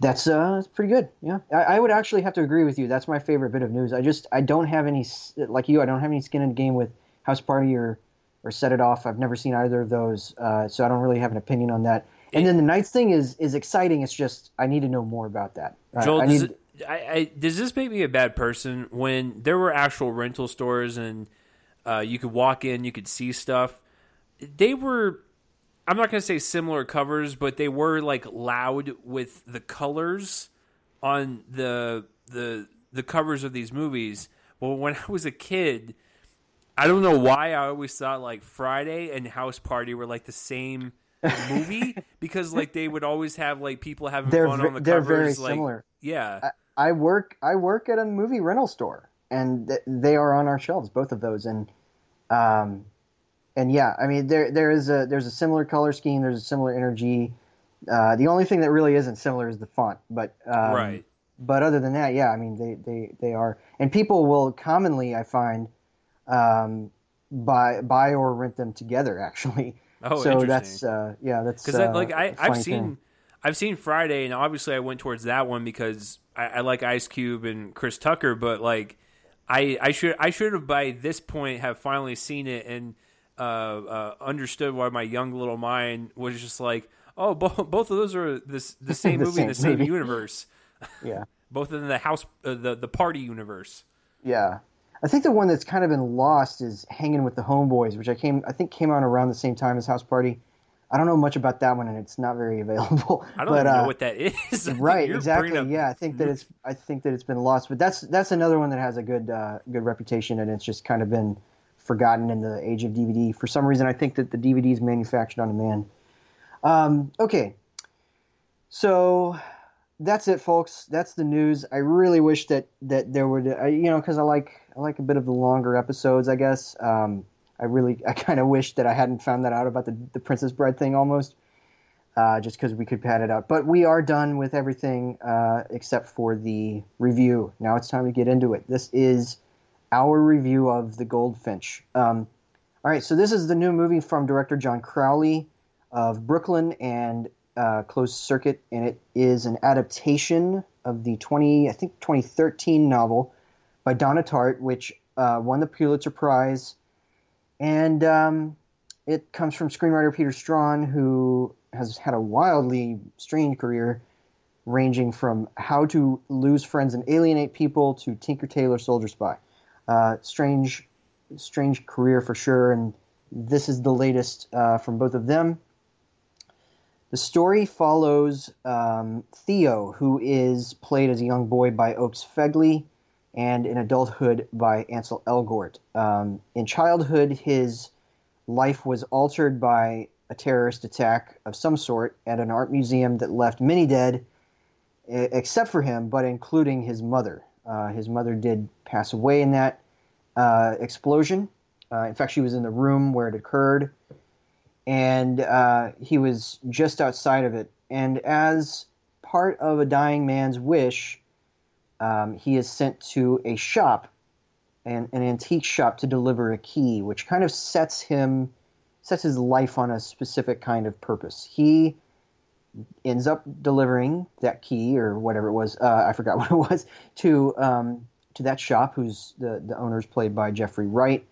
that's uh that's pretty good. Yeah, I, I would actually have to agree with you. That's my favorite bit of news. I just I don't have any like you. I don't have any skin in the game with House Party or or Set It Off. I've never seen either of those, uh, so I don't really have an opinion on that. And then the Knights thing is is exciting. It's just I need to know more about that. I- Joel, I does, need, it, I, I, does this make me a bad person when there were actual rental stores and uh, you could walk in, you could see stuff? They were, I'm not going to say similar covers, but they were like loud with the colors on the the the covers of these movies. Well, when I was a kid, I don't know why I always thought like Friday and House Party were like the same movie because like they would always have like people having their fun on the their covers. very like, similar. Yeah. I work I work at a movie rental store, and th- they are on our shelves, both of those, and um, and yeah, I mean there there is a there's a similar color scheme, there's a similar energy. Uh, the only thing that really isn't similar is the font, but um, right. But other than that, yeah, I mean they they they are, and people will commonly, I find, um, buy buy or rent them together actually. Oh, so that's uh, yeah, that's because uh, like I, I've seen thing. I've seen Friday, and obviously I went towards that one because I, I like Ice Cube and Chris Tucker, but like I I should I should have by this point have finally seen it and uh, uh, understood why my young little mind was just like, oh, bo- both of those are this the same The movie in the same same movie. universe, yeah. both in the house uh, the the party universe. Yeah. I think the one that's kind of been lost is Hanging with the Homeboys, which I came I think came out around the same time as House Party. I don't know much about that one, and it's not very available. I don't but, even know uh, what that is. Right, exactly. up- Yeah, I think that it's I think that it's been lost, but that's that's another one that has a good uh, good reputation, and it's just kind of been forgotten in the age of DVD. For some reason, I think that the DVD is manufactured on demand. Um, okay, so that's it, folks. That's the news. I really wish that that there would, you know, because I like I like a bit of the longer episodes. I guess um, I really I kind of wish that I hadn't found that out about the the Princess Bride thing almost. Uh, just because we could pad it out, but we are done with everything uh, except for the review. Now it's time to get into it. This is our review of The Goldfinch. Um, all right, so this is the new movie from director John Crowley of Brooklyn and uh, Closed Circuit, and it is an adaptation of the 20, I think 2013 novel by Donna Tartt, which uh, won the Pulitzer Prize, and um, it comes from screenwriter Peter Straughan, who has had a wildly strange career, ranging from How to Lose Friends and Alienate People to Tinker Tailor Soldier Spy. Uh, strange, strange career for sure, and this is the latest uh, from both of them. The story follows um, Theo, who is played as a young boy by Oakes Fegley, and in adulthood by Ansel Elgort. Um, in childhood, his life was altered by a terrorist attack of some sort at an art museum that left many dead, except for him, but including his mother. Uh, his mother did pass away in that uh, explosion. Uh, in fact, she was in the room where it occurred, and uh, he was just outside of it. And as part of a dying man's wish, um, he is sent to a shop, an, an antique shop, to deliver a key, which kind of sets him, sets his life on a specific kind of purpose. He ends up delivering that key or whatever it was. Uh, I forgot what it was to um, to that shop, who's the the owner's played by Jeffrey Wright,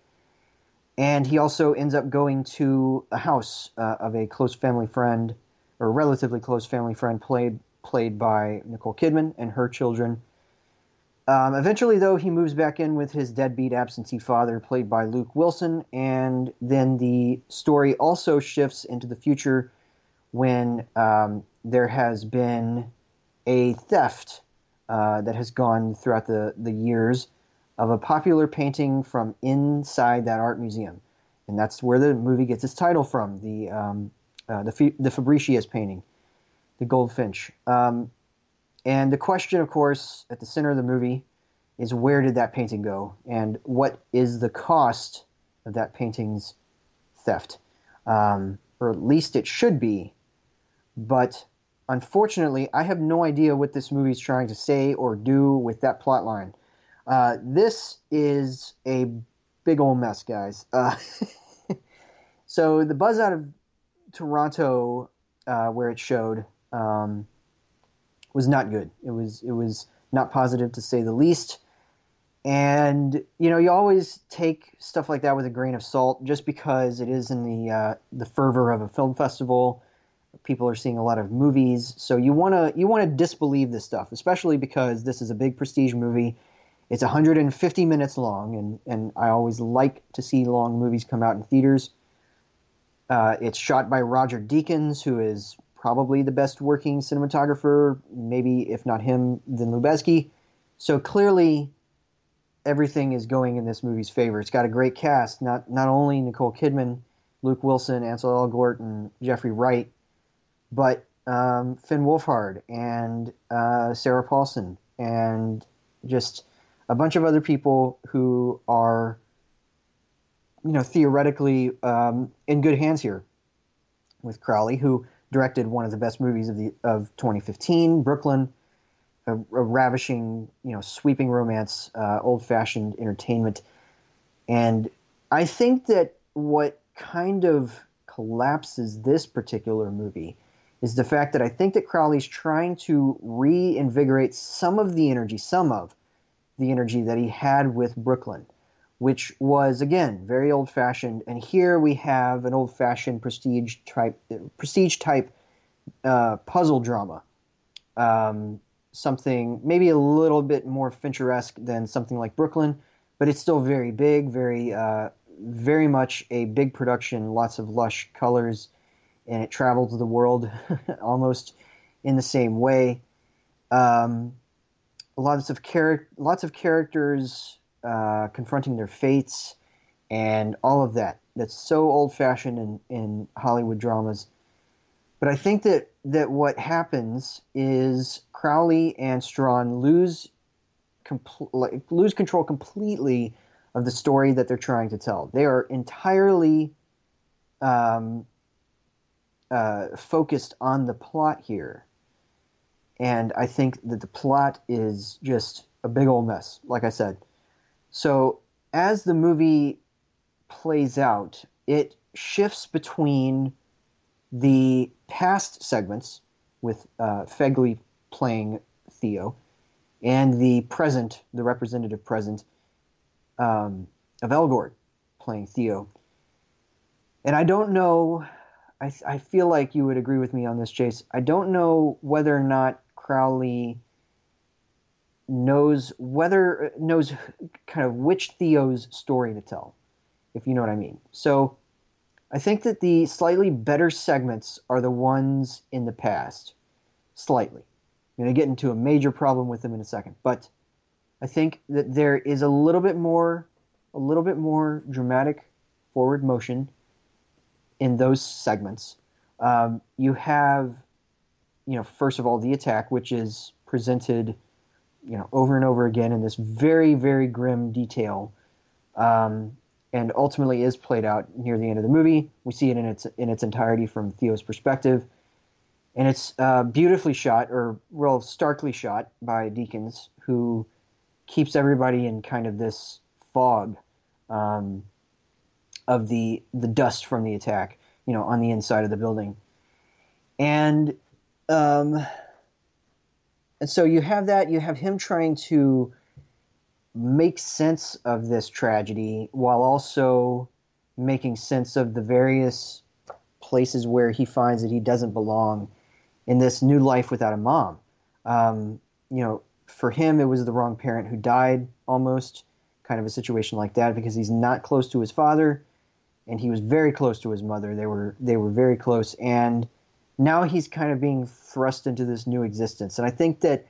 and he also ends up going to a house uh, of a close family friend, or relatively close family friend, played played by Nicole Kidman and her children. Um, eventually, though, he moves back in with his deadbeat absentee father, played by Luke Wilson, and then the story also shifts into the future when um, there has been a theft uh, that has gone throughout the, the years of a popular painting from inside that art museum. And that's where the movie gets its title from the, um, uh, the, the Fabricius painting, the Goldfinch. Um, and the question, of course, at the center of the movie is where did that painting go? And what is the cost of that painting's theft? Um, or at least it should be. But unfortunately, I have no idea what this movie is trying to say or do with that plot line. Uh, this is a big old mess, guys. Uh, so the buzz out of Toronto, uh, where it showed, um, was not good. It was it was not positive to say the least. And you know, you always take stuff like that with a grain of salt, just because it is in the uh, the fervor of a film festival people are seeing a lot of movies, so you want to you want to disbelieve this stuff, especially because this is a big prestige movie. It's 150 minutes long, and and I always like to see long movies come out in theaters. Uh, it's shot by Roger Deakins, who is probably the best working cinematographer, maybe if not him, then Lubezki. So clearly, everything is going in this movie's favor. It's got a great cast, not not only Nicole Kidman, Luke Wilson, Ansel Elgort, and Jeffrey Wright, but um, Finn Wolfhard and uh, Sarah Paulson and just a bunch of other people who are, you know, theoretically um, in good hands here with Crowley, who directed one of the best movies of the of 2015, Brooklyn, a, a ravishing, you know, sweeping romance, uh, old-fashioned entertainment, and I think that what kind of collapses this particular movie is the fact that I think that Crowley's trying to reinvigorate some of the energy, some of the energy that he had with Brooklyn, which was again very old fashioned. And here we have an old fashioned prestige type prestige type uh, puzzle drama. Um, something maybe a little bit more Fincheresque than something like Brooklyn, but it's still very big, very uh, very much a big production, lots of lush colors and it traveled the world almost in the same way. Um, lots of char- lots of characters uh, confronting their fates, and all of that. That's so old fashioned in, in Hollywood dramas. But I think that, that what happens is Crowley and Straughan lose compl- lose control completely of the story that they're trying to tell. They are entirely um, uh, focused on the plot here. And I think that the plot is just a big old mess, like I said. So as the movie plays out, it shifts between the past segments with uh, Fegley playing Theo and the present, the representative present um, of Elgort playing Theo. And I don't know I, I feel like you would agree with me on this, Chase. I don't know whether or not Crowley knows whether knows kind of which Theo's story to tell, if you know what I mean. So I think that the slightly better segments are the ones in the past. Slightly. I'm going to get into a major problem with them in a second, but I think that there is a little bit more a little bit more dramatic forward motion in those segments. Um, you have, you know, first of all, the attack, which is presented, you know, over and over again in this very, very grim detail, um, and ultimately is played out near the end of the movie. We see it in its in its entirety from Theo's perspective, and it's uh, beautifully shot, or well, starkly shot by Deakins, who keeps everybody in kind of this fog. Um, of the the dust from the attack, you know, on the inside of the building, and um, and so you have that. You have him trying to make sense of this tragedy while also making sense of the various places where he finds that he doesn't belong in this new life without a mom. Um, you know, for him, it was the wrong parent who died almost, kind of a situation like that, because he's not close to his father, and he was very close to his mother. They were they were very close, and now he's kind of being thrust into this new existence. And I think that,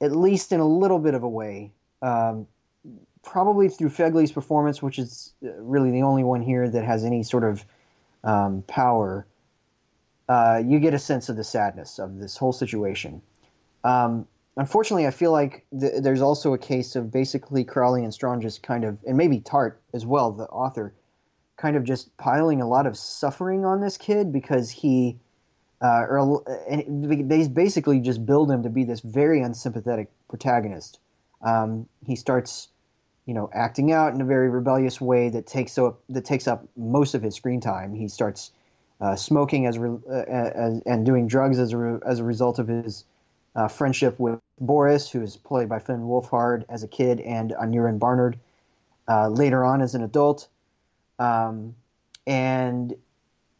at least in a little bit of a way, um, probably through Fegley's performance, which is uh, really the only one here that has any sort of um, power, uh, you get a sense of the sadness of this whole situation. Um, unfortunately, I feel like th- there's also a case of basically Crowley and Straughan just kind of, and maybe Tartt as well, the author, kind of just piling a lot of suffering on this kid because he, uh, or they basically just build him to be this very unsympathetic protagonist. Um, he starts, you know, acting out in a very rebellious way that takes up that takes up most of his screen time. He starts uh, smoking as, re- uh, as, and doing drugs as a re- as a result of his uh, friendship with Boris, who is played by Finn Wolfhard as a kid, and Aneurin Barnard uh, later on as an adult. Um, and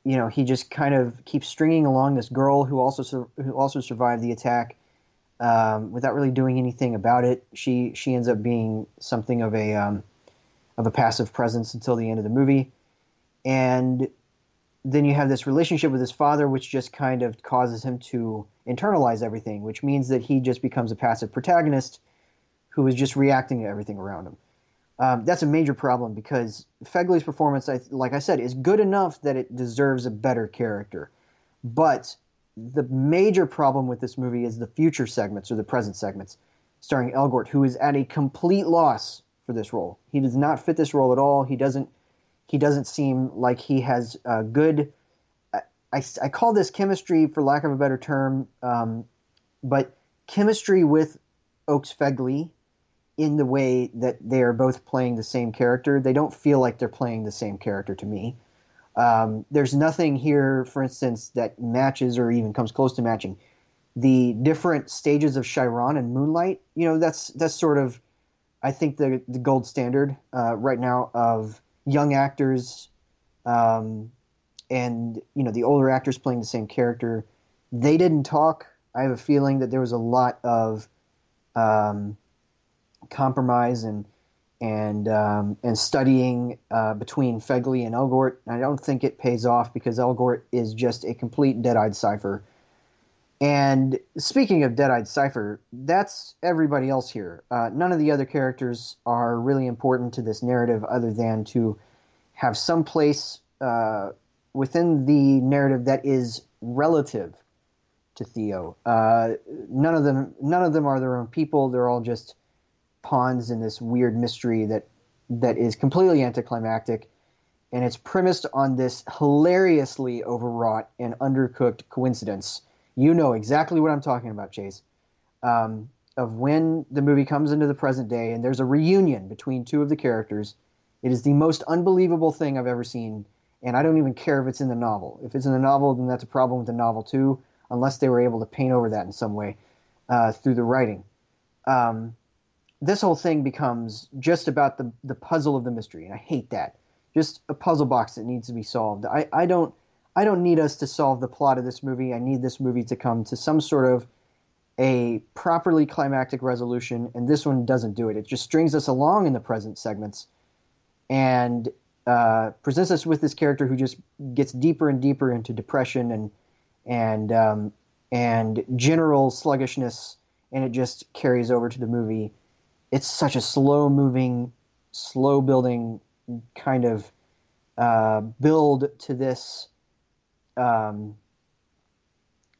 you know, he just kind of keeps stringing along this girl who also sur- who also survived the attack um, without really doing anything about it. She she ends up being something of a um, of a passive presence until the end of the movie, and then you have this relationship with his father, which just kind of causes him to internalize everything, which means that he just becomes a passive protagonist who is just reacting to everything around him. Um, that's a major problem because Fegley's performance, like I said, is good enough that it deserves a better character. But the major problem with this movie is the future segments or the present segments, starring Elgort, who is at a complete loss for this role. He does not fit this role at all. He doesn't. He doesn't seem like he has a good I, I call this chemistry for lack of a better term, um, but chemistry with Oakes Fegley in the way that they are both playing the same character. They don't feel like they're playing the same character to me. Um, there's nothing here, for instance, that matches or even comes close to matching the different stages of Chiron and Moonlight. You know, that's that's sort of, I think the the gold standard uh, right now of young actors um, and you know the older actors playing the same character, they didn't talk. I have a feeling that there was a lot of um, compromise and and um, and studying uh, between Fegley and Elgort. I don't think it pays off because Elgort is just a complete dead-eyed cipher. And speaking of dead-eyed cipher, that's everybody else here. Uh, none of the other characters are really important to this narrative, other than to have some place uh, within the narrative that is relative to Theo. Uh, none of them, none of them are their own people. They're all just pawns in this weird mystery that that is completely anticlimactic, and it's premised on this hilariously overwrought and undercooked coincidence. You know exactly what I'm talking about, Chase. Um, of when the movie comes into the present day, and there's a reunion between two of the characters. It is the most unbelievable thing I've ever seen and I don't even care if it's in the novel. If it's in the novel, then that's a problem with the novel too, unless they were able to paint over that in some way uh, through the writing. Um, this whole thing becomes just about the the puzzle of the mystery, and I hate that. Just a puzzle box that needs to be solved. I, I don't I don't need us to solve the plot of this movie. I need this movie to come to some sort of a properly climactic resolution, and this one doesn't do it. It just strings us along in the present segments, and uh, presents us with this character who just gets deeper and deeper into depression and and um, and general sluggishness, and it just carries over to the movie. It's such a slow moving, slow building kind of uh, build to this um,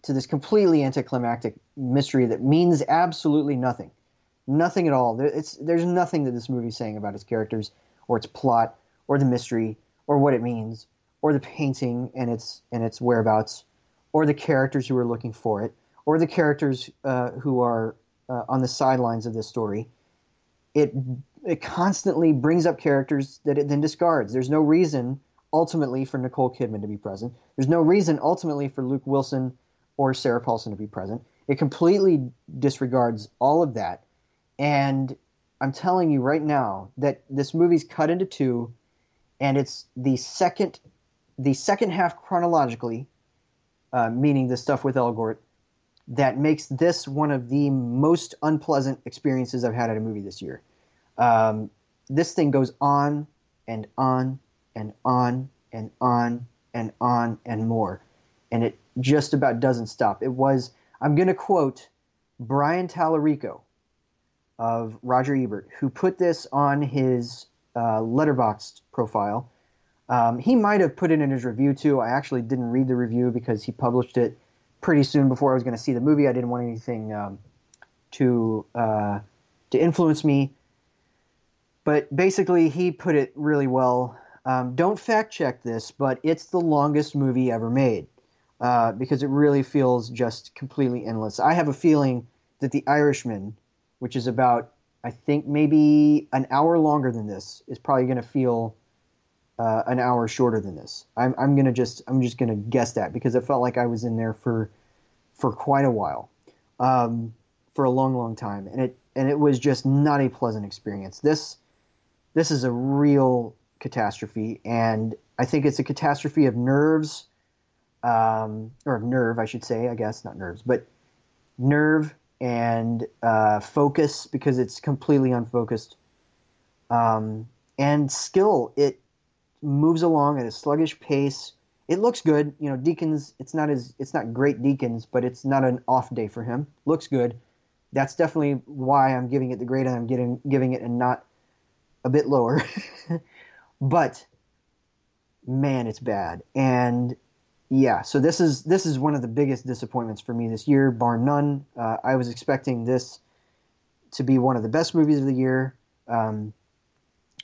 to this completely anticlimactic mystery that means absolutely nothing, nothing at all. There's nothing that this movie's saying about its characters or its plot or the mystery or what it means or the painting and its and its whereabouts or the characters who are looking for it or the characters uh, who are uh, on the sidelines of this story it it constantly brings up characters that it then discards. There's no reason ultimately for Nicole Kidman to be present. There's no reason ultimately for Luke Wilson or Sarah Paulson to be present. It completely disregards all of that. And I'm telling you right now that this movie's cut into two, and it's the second, the second half chronologically, uh, meaning the stuff with Elgort, that makes this one of the most unpleasant experiences I've had at a movie this year. Um, this thing goes on and on and on and on and on and more, and it just about doesn't stop. It was. I'm going to quote Brian Tallarico of Roger Ebert, who put this on his uh, Letterboxd profile. Um, he might have put it in his review too. I actually didn't read the review because he published it pretty soon before I was going to see the movie. I didn't want anything um, to uh, to influence me. But basically, he put it really well. Um, don't fact check this, but it's the longest movie ever made uh, because it really feels just completely endless. I have a feeling that The Irishman which is about I think maybe an hour longer than this, is probably going to feel uh, an hour shorter than this. I'm, I'm gonna just I'm just gonna guess that because it felt like I was in there for for quite a while, um, for a long long time, and it and it was just not a pleasant experience. This this is a real catastrophe, and I think it's a catastrophe of nerves, um, or of nerve, I should say, I guess not nerves, but nerve and uh, focus because it's completely unfocused. Um, and skill, it moves along at a sluggish pace. It looks good, you know. Deakins, it's not as it's not great Deakins, but it's not an off day for him. Looks good. That's definitely why I'm giving it the grade I'm getting giving it and not a bit lower. but man, it's bad. And yeah, so this is this is one of the biggest disappointments for me this year, bar none. Uh, I was expecting this to be one of the best movies of the year. Um,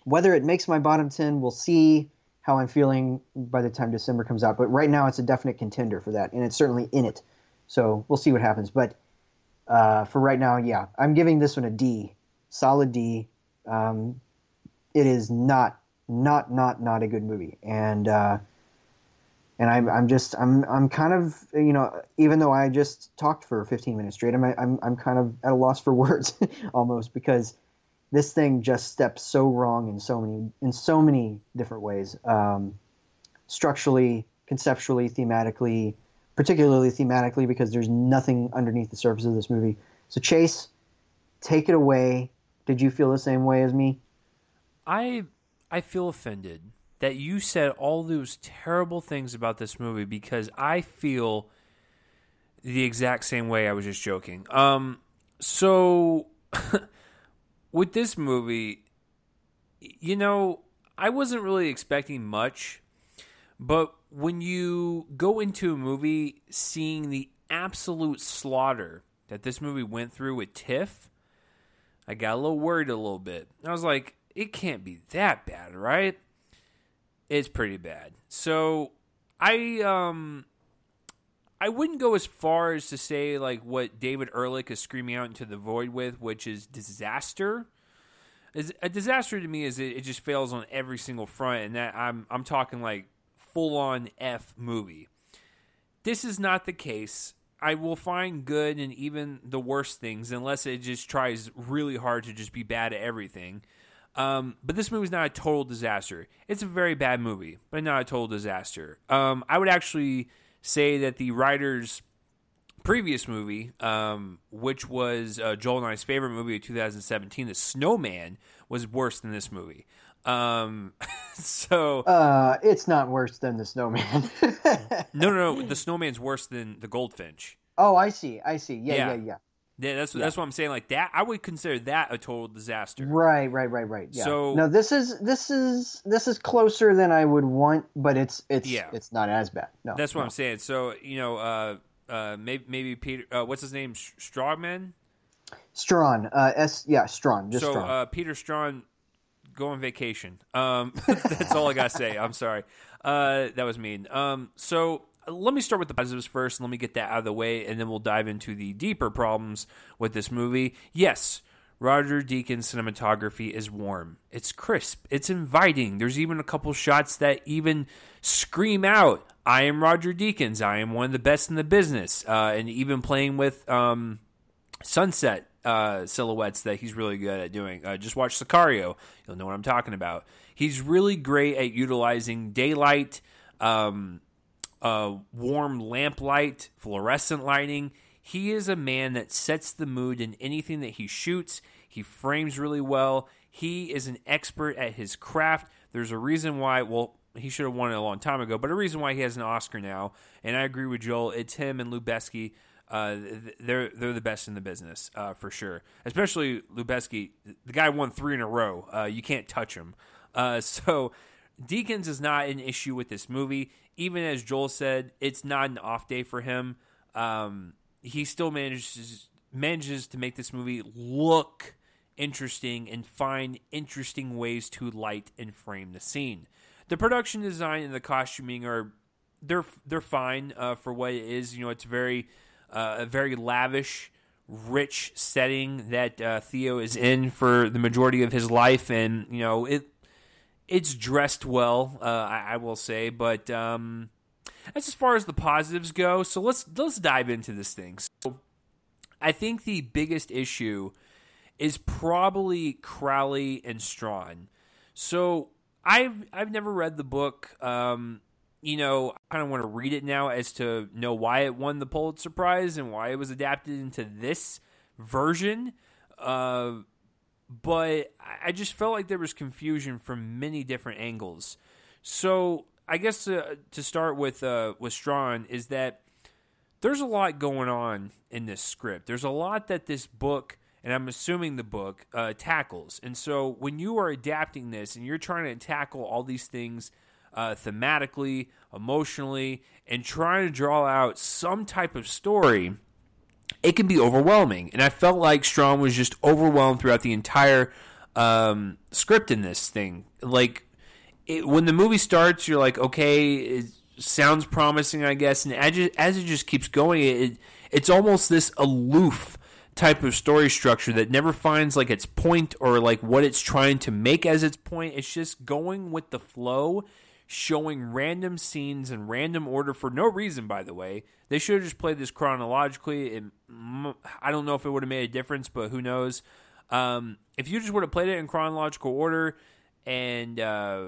whether it makes my bottom ten, we'll see how I'm feeling by the time December comes out. But right now, it's a definite contender for that, and it's certainly in it. So we'll see what happens. But uh, for right now, yeah, I'm giving this one a D, solid D. Um, it is not, not, not, not a good movie, and uh, and I'm, I'm just I'm I'm kind of you know even though I just talked for 15 minutes straight I'm I'm I'm kind of at a loss for words almost because this thing just steps so wrong in so many in so many different ways um, structurally conceptually thematically particularly thematically because there's nothing underneath the surface of this movie so Chase take it away did you feel the same way as me I I feel offended that you said all those terrible things about this movie because I feel the exact same way. I was just joking. Um, so with this movie, you know, I wasn't really expecting much, but when you go into a movie seeing the absolute slaughter that this movie went through with TIFF, I got a little worried a little bit. I was like, it can't be that bad, right? It's pretty bad. So I um I wouldn't go as far as to say like what David Ehrlich is screaming out into the void with, which is disaster. Is a disaster to me is it, it just fails on every single front, and that I'm I'm talking like full on F movie. This is not the case. I will find good in even the worst things unless it just tries really hard to just be bad at everything. Um, but this movie is not a total disaster. It's a very bad movie, but not a total disaster. Um, I would actually say that the writer's previous movie, um, which was uh, Joel and I's favorite movie of 2017, The Snowman, was worse than this movie. Um, so uh, it's not worse than The Snowman. no, no, no. The Snowman's worse than The Goldfinch. Oh, I see. I see. Yeah, yeah, yeah. yeah. Yeah, that's yeah. that's what I'm saying. Like that, I would consider that a total disaster. Right, right, right, right. Yeah. So no, this is this is this is closer than I would want, but it's it's yeah. it's not as bad. No, that's what no. I'm saying. So you know, uh, uh, maybe maybe Peter, uh, what's his name, Strawman? Straughan, uh, S, yeah, Straughan. Just so Straughan. Uh, Peter Straughan, go on vacation. Um, that's all I gotta say. I'm sorry. Uh, that was mean. Um, so let me start with the positives first and let me get that out of the way and then we'll dive into the deeper problems with this movie. Yes, Roger Deakins' cinematography is warm. It's crisp. It's inviting. There's even a couple shots that even scream out, I am Roger Deakins. I am one of the best in the business. Uh, and even playing with um, sunset uh, silhouettes that he's really good at doing. Uh, just watch Sicario; you'll know what I'm talking about. He's really great at utilizing daylight, um, uh, warm lamplight, fluorescent lighting. He is a man that sets the mood in anything that he shoots. He frames really well. He is an expert at his craft. There's a reason why. Well, he should have won it a long time ago, but a reason why he has an Oscar now. And I agree with Joel. It's him and Lubezki. Uh, they're they're the best in the business uh, for sure. Especially Lubezki, the guy won three in a row. Uh, you can't touch him. Uh, so Deakins is not an issue with this movie. Even as Joel said, it's not an off day for him. Um, he still manages manages to make this movie look interesting and find interesting ways to light and frame the scene. The production design and the costuming are they're they're fine uh, for what it is. You know, it's very uh, a very lavish, rich setting that uh, Theo is in for the majority of his life, and you know it it's dressed well. Uh, I, I, will say, but um, that's as far as the positives go. So let's let's dive into this thing. So I think the biggest issue is probably Crowley and Straughan. So I've I've never read the book. Um, you know, I kind of want to read it now as to know why it won the Pulitzer Prize and why it was adapted into this version. Uh, but I just felt like there was confusion from many different angles. So I guess to, to start with uh, with Straughan is that there's a lot going on in this script. There's a lot that this book and I'm assuming the book uh, tackles. And so when you are adapting this and you're trying to tackle all these things uh, thematically, emotionally, and trying to draw out some type of story, it can be overwhelming. And I felt like Straughan was just overwhelmed throughout the entire um, script in this thing. Like it, when the movie starts, you're like, okay, it sounds promising, I guess. And as it, as it just keeps going, it, it's almost this aloof type of story structure that never finds like its point or like what it's trying to make as its point. It's just going with the flow, showing random scenes in random order for no reason, by the way. They should have just played this chronologically. It, I don't know if it would have made a difference, but who knows. Um, if you just would have played it in chronological order and, uh,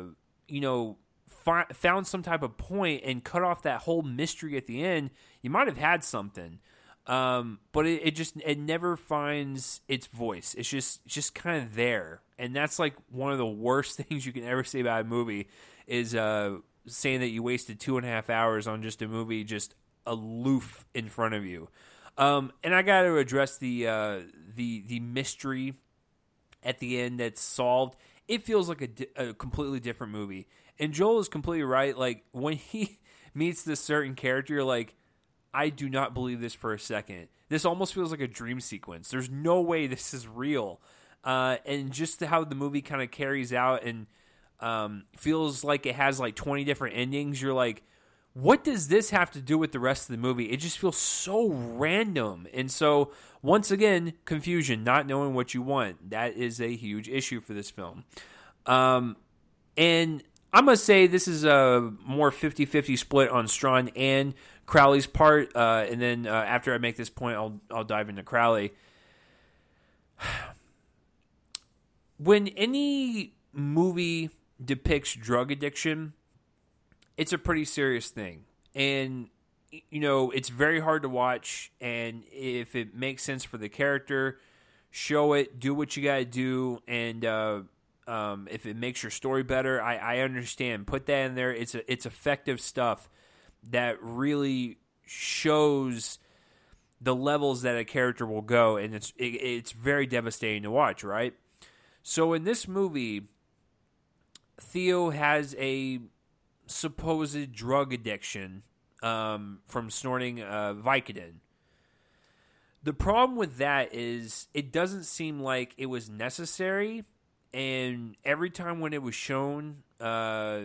you know, fi- found some type of point and cut off that whole mystery at the end, you might have had something. Um, but it, it, just it never finds its voice. It's just just kind of there, and that's like one of the worst things you can ever say about a movie is uh, saying that you wasted two and a half hours on just a movie just aloof in front of you. Um, and I got to address the uh, the the mystery at the end that's solved. It feels like a, di- a completely different movie. And Joel is completely right. Like when he meets this certain character, you're like I do not believe this for a second. This almost feels like a dream sequence. There's no way this is real. Uh, and just how the movie kind of carries out and um, feels like it has like 20 different endings. You're like, what does this have to do with the rest of the movie? It just feels so random. And so, once again, confusion, not knowing what you want. That is a huge issue for this film. Um, and I'm going to say this is a more 50 50 split on Straughan and Crowley's part, uh, and then uh, after I make this point, I'll I'll dive into Crowley. When any movie depicts drug addiction, it's a pretty serious thing, and you know it's very hard to watch. And if it makes sense for the character, show it, do what you got to do, and uh, um, if it makes your story better, I, I understand. Put that in there. It's a, it's effective stuff that really shows the levels that a character will go, and it's it, it's very devastating to watch, right? So in this movie, Theo has a supposed drug addiction um, from snorting uh, Vicodin. The problem with that is it doesn't seem like it was necessary, and every time when it was shown, uh,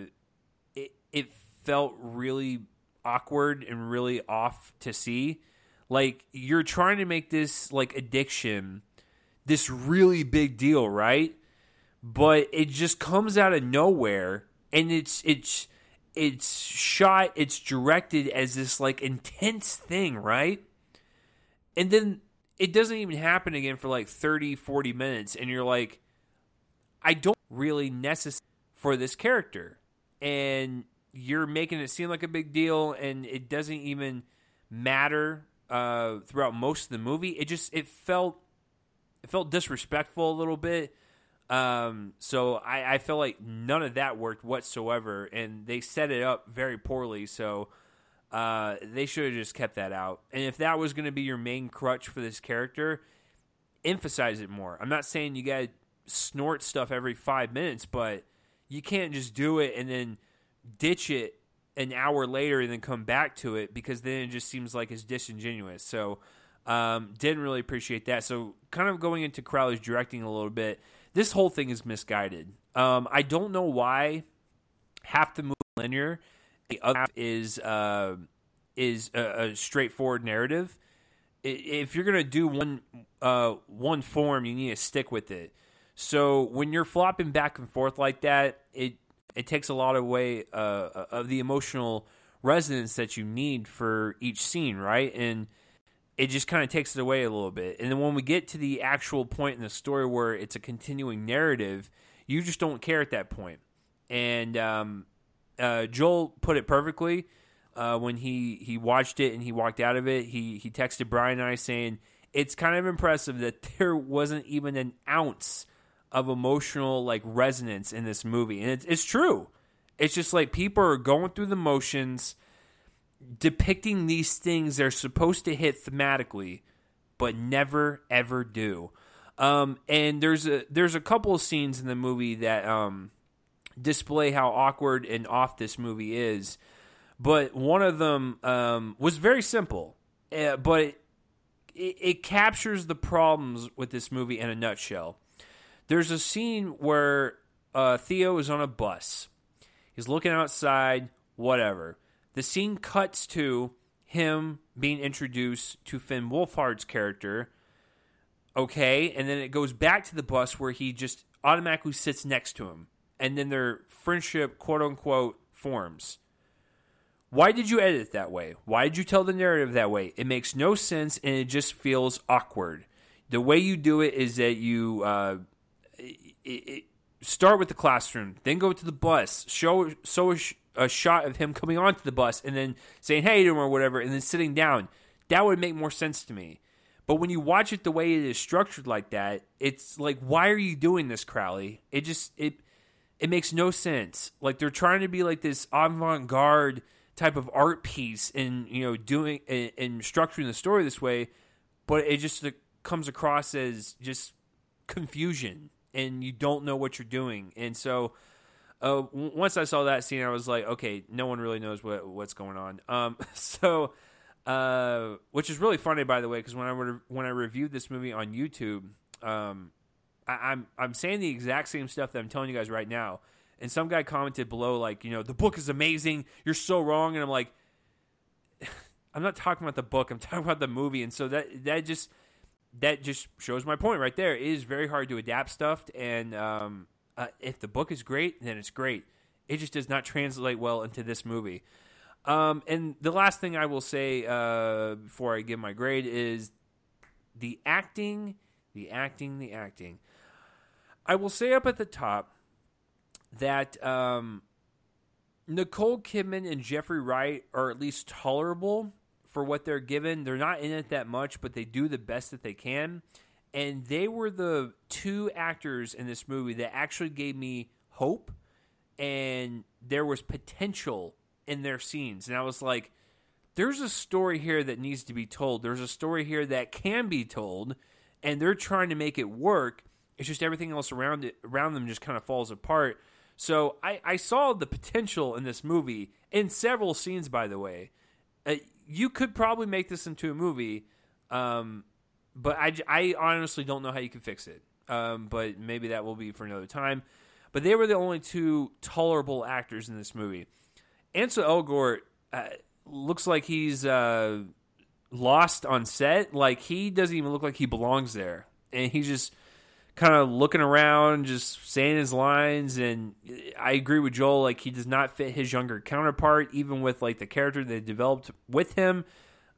it it felt really awkward and really off to see. Like you're trying to make this like addiction this really big deal, right? But it just comes out of nowhere and it's it's it's shot, it's directed as this like intense thing, right? And then it doesn't even happen again for like 30, 40 minutes. And you're like, I don't really necessary for this character. And you're making it seem like a big deal, and it doesn't even matter uh, throughout most of the movie. It just it felt it felt disrespectful a little bit. Um, so I, I feel like none of that worked whatsoever, and they set it up very poorly. So uh, they should have just kept that out. And if that was going to be your main crutch for this character, emphasize it more. I'm not saying you got to snort stuff every five minutes, but you can't just do it and then ditch it an hour later and then come back to it because then it just seems like it's disingenuous. So um, didn't really appreciate that. So kind of going into Crowley's directing a little bit, this whole thing is misguided. Um, I don't know why half the movie linear, the other half is uh, is a, a, straightforward narrative. If you're gonna do one uh, one form, you need to stick with it. So when you're flopping back and forth like that, it it takes a lot away uh, of the emotional resonance that you need for each scene, right? And it just kind of takes it away a little bit. And then when we get to the actual point in the story where it's a continuing narrative, you just don't care at that point. And um, uh, Joel put it perfectly uh, when he he watched it and he walked out of it. He he texted Brian and I saying it's kind of impressive that there wasn't even an ounce of emotional like resonance in this movie, and it's it's true. It's just like people are going through the motions depicting these things they're supposed to hit thematically, but never ever do. Um, and there's a there's a couple of scenes in the movie that um, display how awkward and off this movie is. But one of them um, was very simple, uh, but it, it, captures the problems with this movie in a nutshell. There's a scene where uh, Theo is on a bus. He's looking outside, whatever. The scene cuts to him being introduced to Finn Wolfhard's character. Okay, and then it goes back to the bus where he just automatically sits next to him, and then their friendship, quote unquote, forms. Why did you edit that way? Why did you tell the narrative that way? It makes no sense, and it just feels awkward. The way you do it is that you uh, it, it, start with the classroom, then go to the bus, show show a, shot of him coming onto the bus, and then saying hey to him or whatever, and then sitting down. That would make more sense to me. But when you watch it the way it is structured like that, it's like, why are you doing this, Crowley? It just it it makes no sense. Like they're trying to be like this avant garde type of art piece, and you know, doing and, structuring the story this way, but it just comes across as just confusion and you don't know what you're doing. And so uh, once I saw that scene, I was like, okay, no one really knows what what's going on. Um, so, uh, which is really funny, by the way, because when I re- when I reviewed this movie on YouTube, um, I, I'm I'm saying the exact same stuff that I'm telling you guys right now. And some guy commented below, like, you know, the book is amazing. You're so wrong. And I'm like, I'm not talking about the book. I'm talking about the movie. And so that that just that just shows my point right there. It is very hard to adapt stuff, and um, uh, if the book is great, then it's great. It just does not translate well into this movie. Um, and the last thing I will say uh, before I give my grade is the acting, the acting, the acting. I will say up at the top that um, Nicole Kidman and Jeffrey Wright are at least tolerable for what they're given. They're not in it that much, but they do the best that they can. And they were the two actors in this movie that actually gave me hope and there was potential in their scenes. And I was like, there's a story here that needs to be told. There's a story here that can be told, and they're trying to make it work. It's just everything else around it around them just kind of falls apart. So I, I saw the potential in this movie in several scenes, by the way. Uh, you could probably make this into a movie, um, but I, I honestly don't know how you can fix it. Um, but maybe that will be for another time. But they were the only two tolerable actors in this movie. Ansel Elgort uh, looks like he's uh, lost on set. Like he doesn't even look like he belongs there, and he's just kind of looking around, just saying his lines. And I agree with Joel; like he does not fit his younger counterpart, even with like the character they developed with him.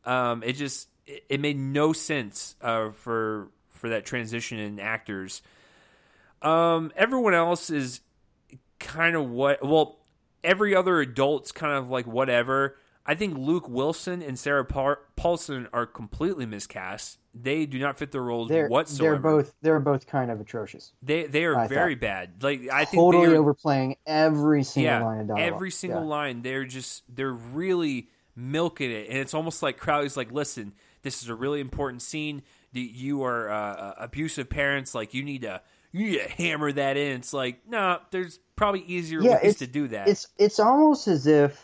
Um, it just it, it made no sense uh, for for that transition in actors. Um, everyone else is kind of what well, every other adult's kind of like whatever. I think Luke Wilson and Sarah Paulson are completely miscast. They do not fit the roles they're, whatsoever. They're both they're both kind of atrocious. They they are I very thought. bad. Like I think totally are, overplaying every single yeah, line of dialogue. every single Yeah. line. They're just they're really milking it, and it's almost like Crowley's like, "Listen, this is a really important scene. that You are uh, abusive parents. Like you need to you need to hammer that in." It's like, no, there's probably easier Yeah, ways to do that. It's it's almost as if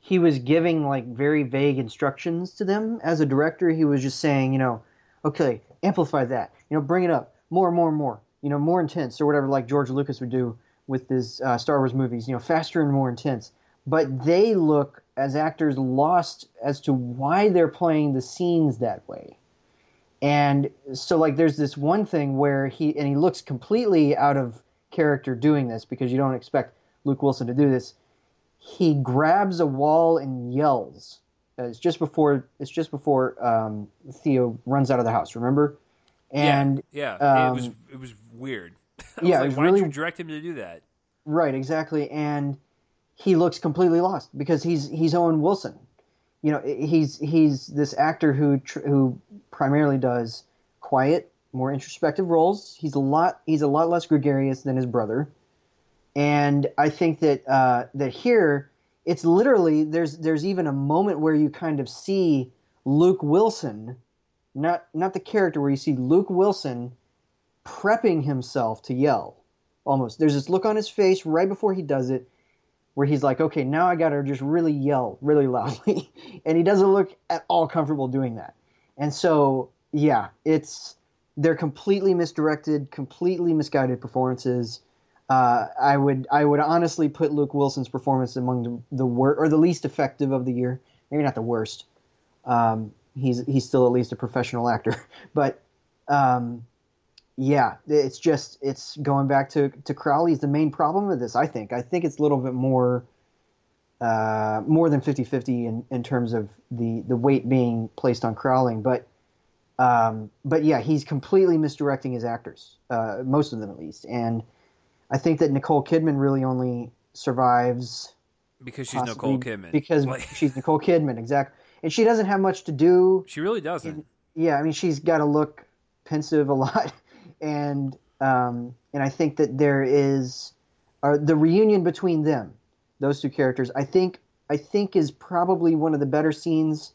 he was giving like very vague instructions to them as a director. He was just saying, you know, okay, amplify that. You know, bring it up more, more, more. You know, more intense or whatever, like George Lucas would do with his uh, Star Wars movies. You know, faster and more intense. But they look as actors lost as to why they're playing the scenes that way. And so, like, there's this one thing where he and he looks completely out of character doing this because you don't expect Luke Wilson to do this. He grabs a wall and yells. Uh, It's just before it's just before um, Theo runs out of the house. Remember? And yeah, yeah, it was um, it was weird. Was yeah, it like, was why really- did you direct him to do that? Right, exactly. And he looks completely lost because he's he's Owen Wilson. You know, he's he's this actor who tr- who primarily does quiet, more introspective roles. He's a lot he's a lot less gregarious than his brother. And I think that uh, that here it's literally there's there's even a moment where you kind of see Luke Wilson, not not the character where you see Luke Wilson prepping himself to yell almost. There's this look on his face right before he does it where he's like, okay, now I got to just really yell really loudly. and he doesn't look at all comfortable doing that. And so, yeah, it's they're completely misdirected, completely misguided performances. Uh, I would I would honestly put Luke Wilson's performance among the, the worst or the least effective of the year. Maybe not the worst. Um, he's he's still at least a professional actor, but um, yeah, it's just it's going back to to Crowley's the main problem of this. I think I think it's a little bit more uh, more than 50-50 in, in terms of the the weight being placed on Crowley, but um, but yeah, he's completely misdirecting his actors, uh, most of them at least, and I think that Nicole Kidman really only survives Because she's Nicole Kidman. because Like, she's Nicole Kidman, exactly, and she doesn't have much to do she really doesn't. yeah, I mean, she's got to look pensive a lot, and um, and I think that there is uh, the reunion between them, those two characters. I think I think is probably one of the better scenes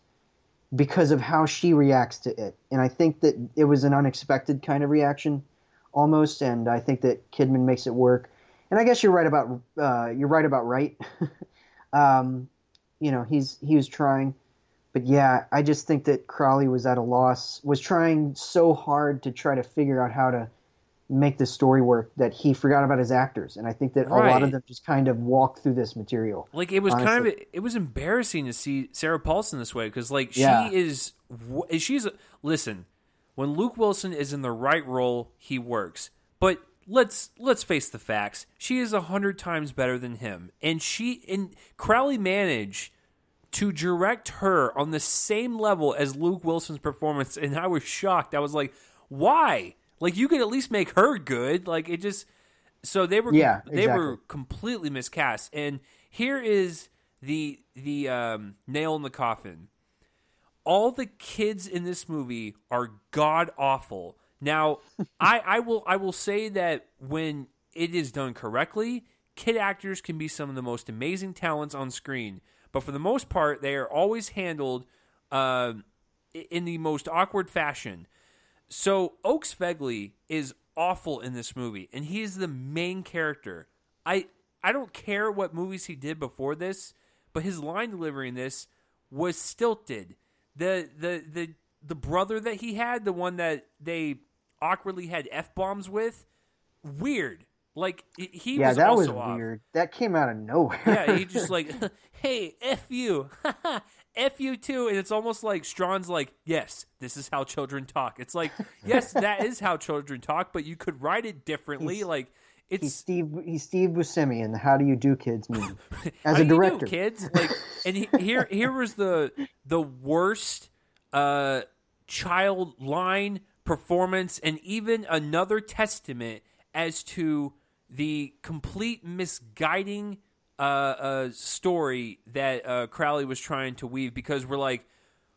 because of how she reacts to it, and I think that it was an unexpected kind of reaction, almost, and I think that Kidman makes it work. And I guess you're right about uh, you're right about right. um, you know, he's he was trying but yeah, I just think that Crowley was at a loss, was trying so hard to try to figure out how to make the story work that he forgot about his actors. And I think that a lot of them just kind of walked through this material. Like it was kind of it was embarrassing to see Sarah Paulson this way because like Yeah. she is she's listen when Luke Wilson is in the right role he works but let's let's face the facts she is a hundred times better than him and she and Crowley managed to direct her on the same level as Luke Wilson's performance and I was shocked I was like why like you could at least make her good like it just so they were Yeah, they were completely miscast. And here is the the um, nail in the coffin. All the kids in this movie are god awful. Now, I, I will I will say that when it is done correctly, kid actors can be some of the most amazing talents on screen. But for the most part, they are always handled uh, in the most awkward fashion. So Oakes Fegley is awful in this movie, and he is the main character. I I don't care what movies he did before this, but his line delivery in this was stilted. The the the the brother that he had, the one that they awkwardly had f bombs with, weird. Like he- yeah, was that also was off. weird. That came out of nowhere. Yeah, he just like, hey, f you, f you too, and it's almost like Straughan's like, yes, this is how children talk. It's like, yes, that is how children talk, but you could write it differently. He's- like he's it's Steve. He's Steve Buscemi in the How Do You Do Kids movie as a you do, director. kids. Like, and he, here here was the the worst uh, child line performance, and even another testament as to the complete misguiding uh, uh, story that uh, Crowley was trying to weave. Because we're like,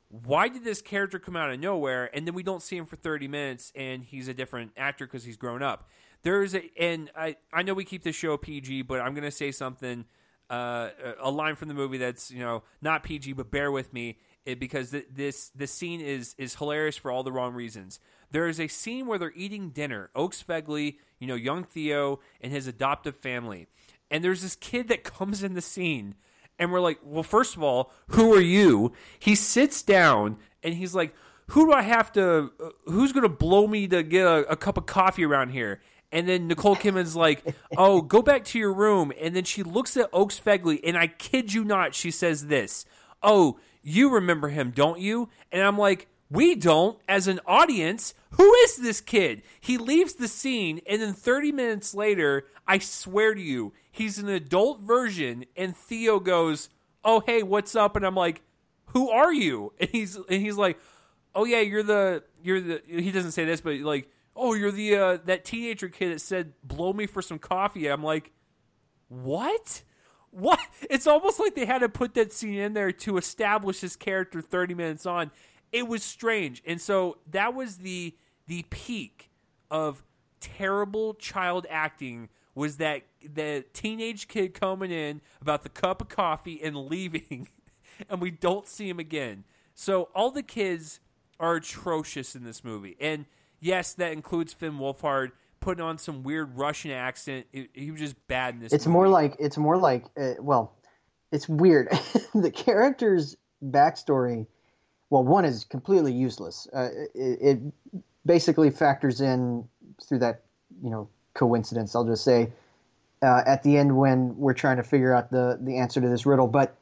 why did this character come out of nowhere and then we don't see him for 30 minutes and he's a different actor because he's grown up there's a and i i know we keep the show pg but i'm going to say something uh, a line from the movie that's you know not pg but bear with me it, because th- this this scene is is hilarious for all the wrong reasons there is a scene where they're eating dinner oakes fegley you know young theo and his adoptive family and there's this kid that comes in the scene and we're like, well, first of all, who are you? He sits down and he's like, who do I have to, uh, who's going to blow me to get a, a, cup of coffee around here? And then Nicole Kidman's like, oh, go back to your room. And then she looks at Oakes Fegley, and I kid you not, she says this, oh, you remember him, don't you? And I'm like, we don't, as an audience. Who is this kid? He leaves the scene, and then 30 minutes later, I swear to you, he's an adult version, and Theo goes, "Oh hey, what's up?" And I'm like, "Who are you?" And he's and he's like, "Oh yeah, you're the you're the." He doesn't say this, but like, "Oh, you're the uh, that teenager kid that said blow me for some coffee." I'm like, "What?" What? It's almost like they had to put that scene in there to establish his character 30 minutes on. It was strange. And so that was the the peak of terrible child acting was that the teenage kid coming in about the cup of coffee and leaving, and we don't see him again. So all the kids are atrocious in this movie, and yes, that includes Finn Wolfhard putting on some weird Russian accent. he was just bad in this. It's movie. more like it's more like uh, well, it's weird. the character's backstory, well, one is completely useless. Uh, it, it basically factors in through that you know coincidence. I'll just say uh, at the end when we're trying to figure out the the answer to this riddle. But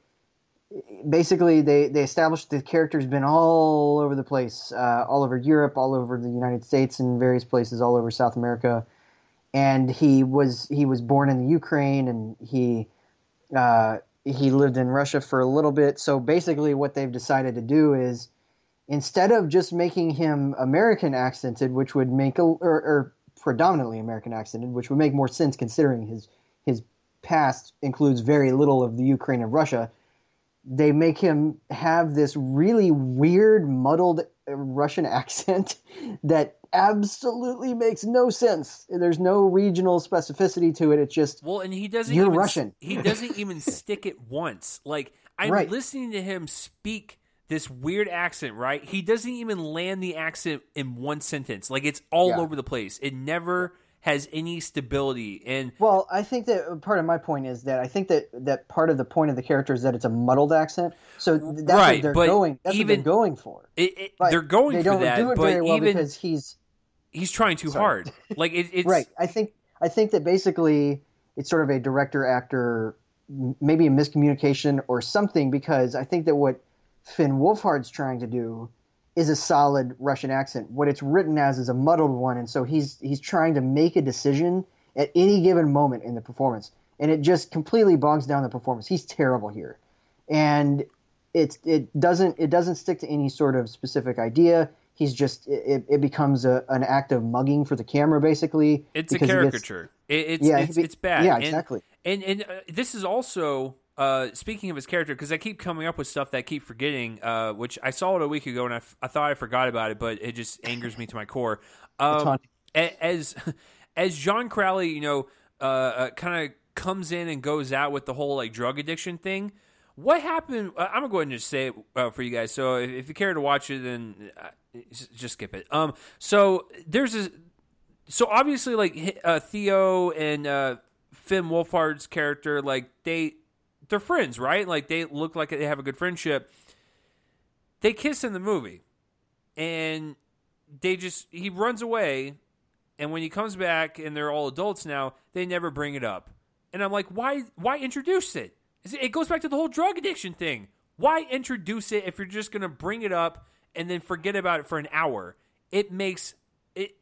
basically, they they established the character's been all over the place, uh, all over Europe, all over the United States, and various places all over South America. And he was he was born in the Ukraine, and he uh, he lived in Russia for a little bit. So basically, what they've decided to do is instead of just making him American accented, which would make a, or, or predominantly American accented, which would make more sense considering his his past includes very little of the Ukraine and Russia. They make him have this really weird, muddled Russian accent that absolutely makes no sense. There's no regional specificity to it. It's just well, and he doesn't. You're even, Russian. He doesn't even stick it once. Like I'm Right. listening to him speak this weird accent, right? He doesn't even land the accent in one sentence. Like it's all Yeah. over the place. It never has any stability. And Well, I think that part of my point is that I think that that part of the point of the character is that it's a muddled accent. So that's Right, what they're going. That's even- what they're going for. it, it, But they're going they for that, do it but very well even because he's he's trying too Sorry. hard. Like it, it's right. I think I think that basically it's sort of a director actor, maybe a miscommunication or something. Because I think that what Finn Wolfhard's trying to do is a solid Russian accent. What it's written as is a muddled one, and so he's he's trying to make a decision at any given moment in the performance, and it just completely bogs down the performance. He's terrible here, and it it doesn't it doesn't stick to any sort of specific idea. He's just it, it becomes a, an act of mugging for the camera, basically. it's a he gets- caricature. It, it's Yeah, it's, it's bad. yeah, And- exactly. And and, uh, this is also uh, speaking of his character because I keep coming up with stuff that I keep forgetting, uh, which I saw it a week ago and I, f- I thought I forgot about it, but it just angers me to my core. Um, as as John Crowley, you know, uh, uh, kind of comes in and goes out with the whole like drug addiction thing. What happened? Uh, I'm gonna go ahead and just say it uh, for you guys. So if, if you care to watch it, then uh, just, skip it. Um, so there's a so obviously like uh, Theo and uh, Finn Wolfhard's character, like they they're friends, right? Like they look like they have a good friendship. They kiss in the movie, and they just he runs away, and when he comes back and they're all adults now, they never bring it up. And I'm like, why? Why introduce it- It goes back to the whole drug addiction thing. Why introduce it if you're just to bring it up and then forget about it for an hour? It makes it.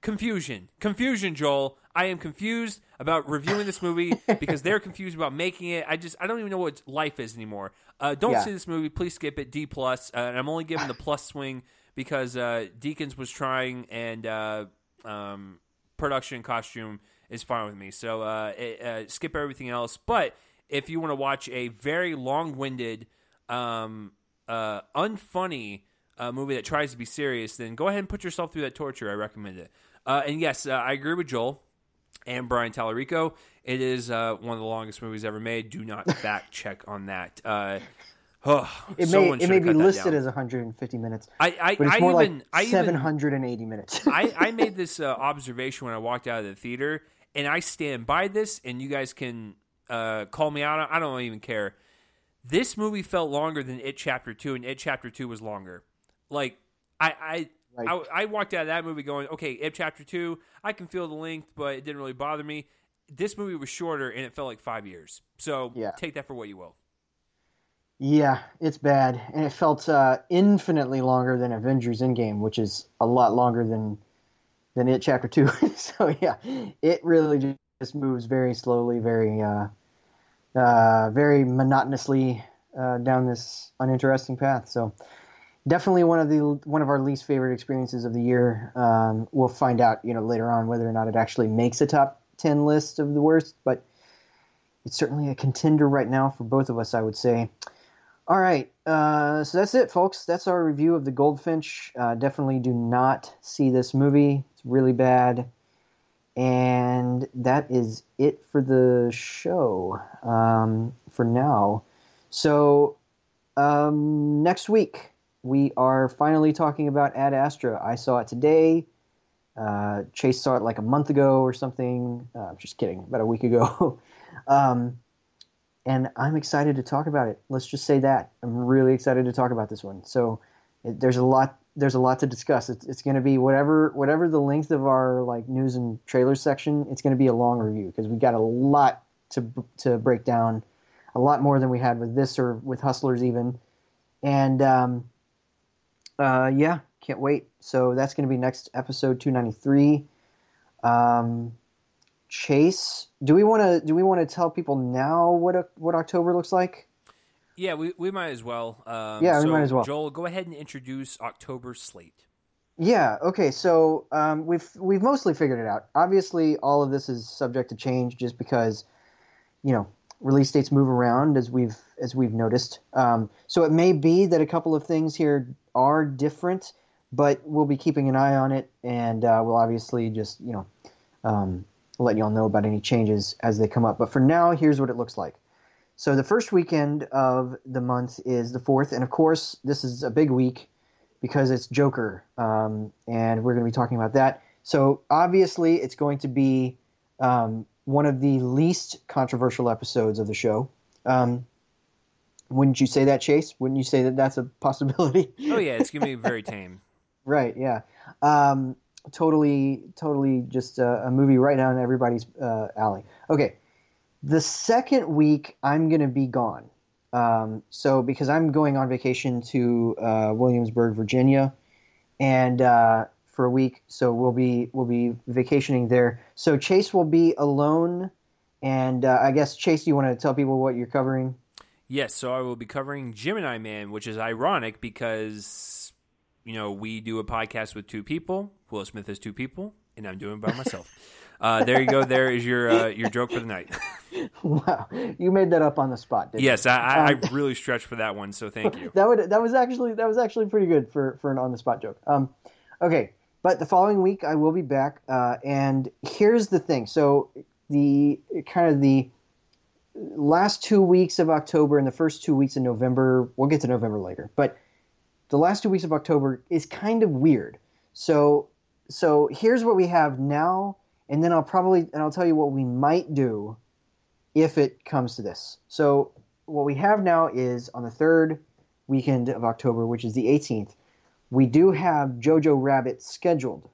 Confusion, confusion, Joel. I am confused about reviewing this movie because they're confused about making it. I just I don't even know what life is anymore. Uh, don't Yeah. see this movie. Please skip it. D plus. Uh, and I'm only giving the plus swing because uh, Deakins was trying and uh, um, production costume is fine with me. So uh, it, uh, skip everything else. But if you want to watch a very long-winded, um, uh, unfunny uh, movie that tries to be serious, then go ahead and put yourself through that torture. I recommend it. Uh, and yes, uh, I agree with Joel and Brian Tallarico. It is uh, one of the longest movies ever made. Do not fact check on that. Uh, oh, It may it may be listed as 150 minutes, I, I, but it's I more even, like I even 780 minutes. I, I made this uh, observation when I walked out of the theater, and I stand by this, and you guys can uh, call me out. I don't even care. This movie felt longer than It Chapter Two, and It Chapter Two was longer. Like I, I, I, I walked out of that movie going, okay, It Chapter Two, I can feel the length, but it didn't really bother me. This movie was shorter, and it felt like five years. So Yeah. take that for what you will. Yeah, it's bad, and it felt uh, infinitely longer than Avengers Endgame, which is a lot longer than than it Chapter Two. so yeah, it really just moves very slowly, very uh, uh, very monotonously uh, down this uninteresting path. So definitely one of the one of our least favorite experiences of the year. Um, we'll find out, you know, later on whether or not it actually makes a top ten list of the worst, but it's certainly a contender right now for both of us, I would say. All right, uh, so that's it, folks. That's our review of the Goldfinch. Uh, definitely do not see this movie; it's really bad. And that is it for the show um, for now. So um, next week we are finally talking about Ad Astra. I saw it today. Uh, Chase saw it like a month ago or something. Uh, I'm just kidding, about a week ago. um, and I'm excited to talk about it. Let's just say that I'm really excited to talk about this one. So it, there's a lot there's a lot to discuss. It's, it's going to be whatever whatever the length of our like news and trailers section. It's going to be a long review because we got a lot to to break down, a lot more than we had with this or with Hustlers even. And um, uh, yeah, can't wait. So that's going to be next episode 293. Um, Chase, do we want to do we want to tell people now what o- what October looks like? Yeah, we, we might as well. Um, Yeah, we so, might as well. Joel, go ahead and introduce October slate. Yeah. Okay. So um, we've we've mostly figured it out. Obviously, all of this is subject to change, just because you know release dates move around as we've as we've noticed. Um, so it may be that a couple of things here are different, but we'll be keeping an eye on it, and uh, we'll obviously just you know um, let y'all know about any changes as they come up. But for now, here's what it looks like. So the first weekend of the month is the fourth, and of course, this is a big week because it's Joker, um, and we're going to be talking about that. So obviously, it's going to be um, one of the least controversial episodes of the show. Um, wouldn't you say that, Chase? Wouldn't you say that that's a possibility? Oh yeah, it's gonna be very tame. right. Yeah. Um, totally. Totally. Just a, a movie right down everybody's uh, alley. Okay. The second week, I'm going to be gone. Um, so because I'm going on vacation to uh, Williamsburg, Virginia, and uh, for a week, so we'll be we'll be vacationing there. So Chase will be alone, and uh, I guess Chase, you want to tell people what you're covering? Yes, so I will be covering Gemini Man, which is ironic because you know we do a podcast with two people. Will Smith is two people, and I'm doing it by myself. uh, there you go. There is your uh, your joke for the night. wow, you made that up on the spot, didn't you? yes, I, I, Um, I really stretched for that one, so thank you. that would that was actually that was actually pretty good for for an on the spot joke. Um, okay, but the following week I will be back, uh, and here's the thing. So the kind of the last two weeks of October and the first two weeks of November. We'll get to November later, but the last two weeks of October is kind of weird. So so here's what we have now, and then I'll probably and I'll tell you what we might do if it comes to this. So what we have now is on the third weekend of October, which is the 18th, we do have Jojo Rabbit scheduled.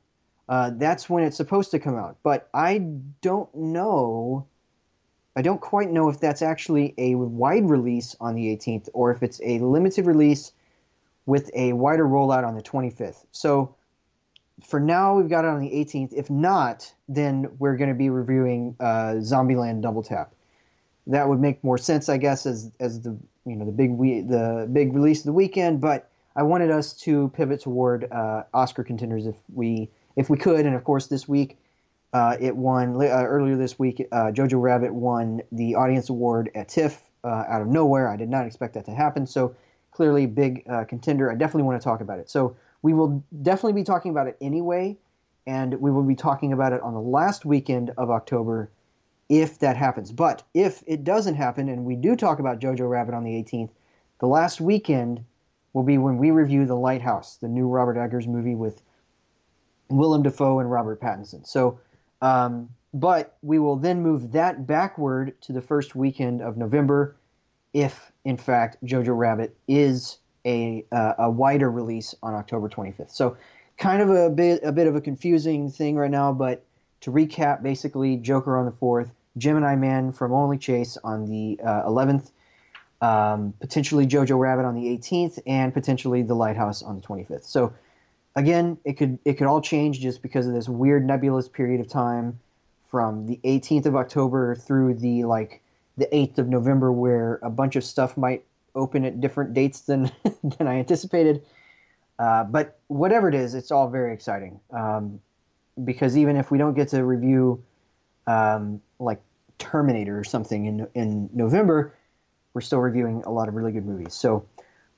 Uh, that's when it's supposed to come out, but I don't know. I don't quite know if that's actually a wide release on the 18th or if it's a limited release with a wider rollout on the 25th. So for now, we've got it on the 18th. If not, then we're going to be reviewing uh, Zombieland Double Tap. That would make more sense, I guess, as as the you know the big we, the big release of the weekend. But I wanted us to pivot toward uh, Oscar contenders if we if we could, and of course this week uh, it won uh, earlier this week. Uh, Jojo Rabbit won the audience award at TIFF uh, out of nowhere. I did not expect that to happen. So clearly, big uh, contender. I definitely want to talk about it. So we will definitely be talking about it anyway, and we will be talking about it on the last weekend of October if that happens. But if it doesn't happen and we do talk about Jojo Rabbit on the 18th, the last weekend will be when we review The Lighthouse, the new Robert Eggers movie with Willem Dafoe and Robert Pattinson. So, um, but we will then move that backward to the first weekend of November if, in fact, Jojo Rabbit is a uh, a wider release on October 25th. So, kind of a bit a bit of a confusing thing right now. But to recap, basically, Joker on the fourth, Gemini Man from Only Chase on the uh, 11th, um, potentially Jojo Rabbit on the 18th, and potentially The Lighthouse on the 25th. So, again, it could it could all change just because of this weird nebulous period of time from the 18th of October through the like the 8th of November, where a bunch of stuff might open at different dates than than I anticipated. Uh, but whatever it is, it's all very exciting. Um, because even if we don't get to review um, like Terminator or something in in November, we're still reviewing a lot of really good movies. So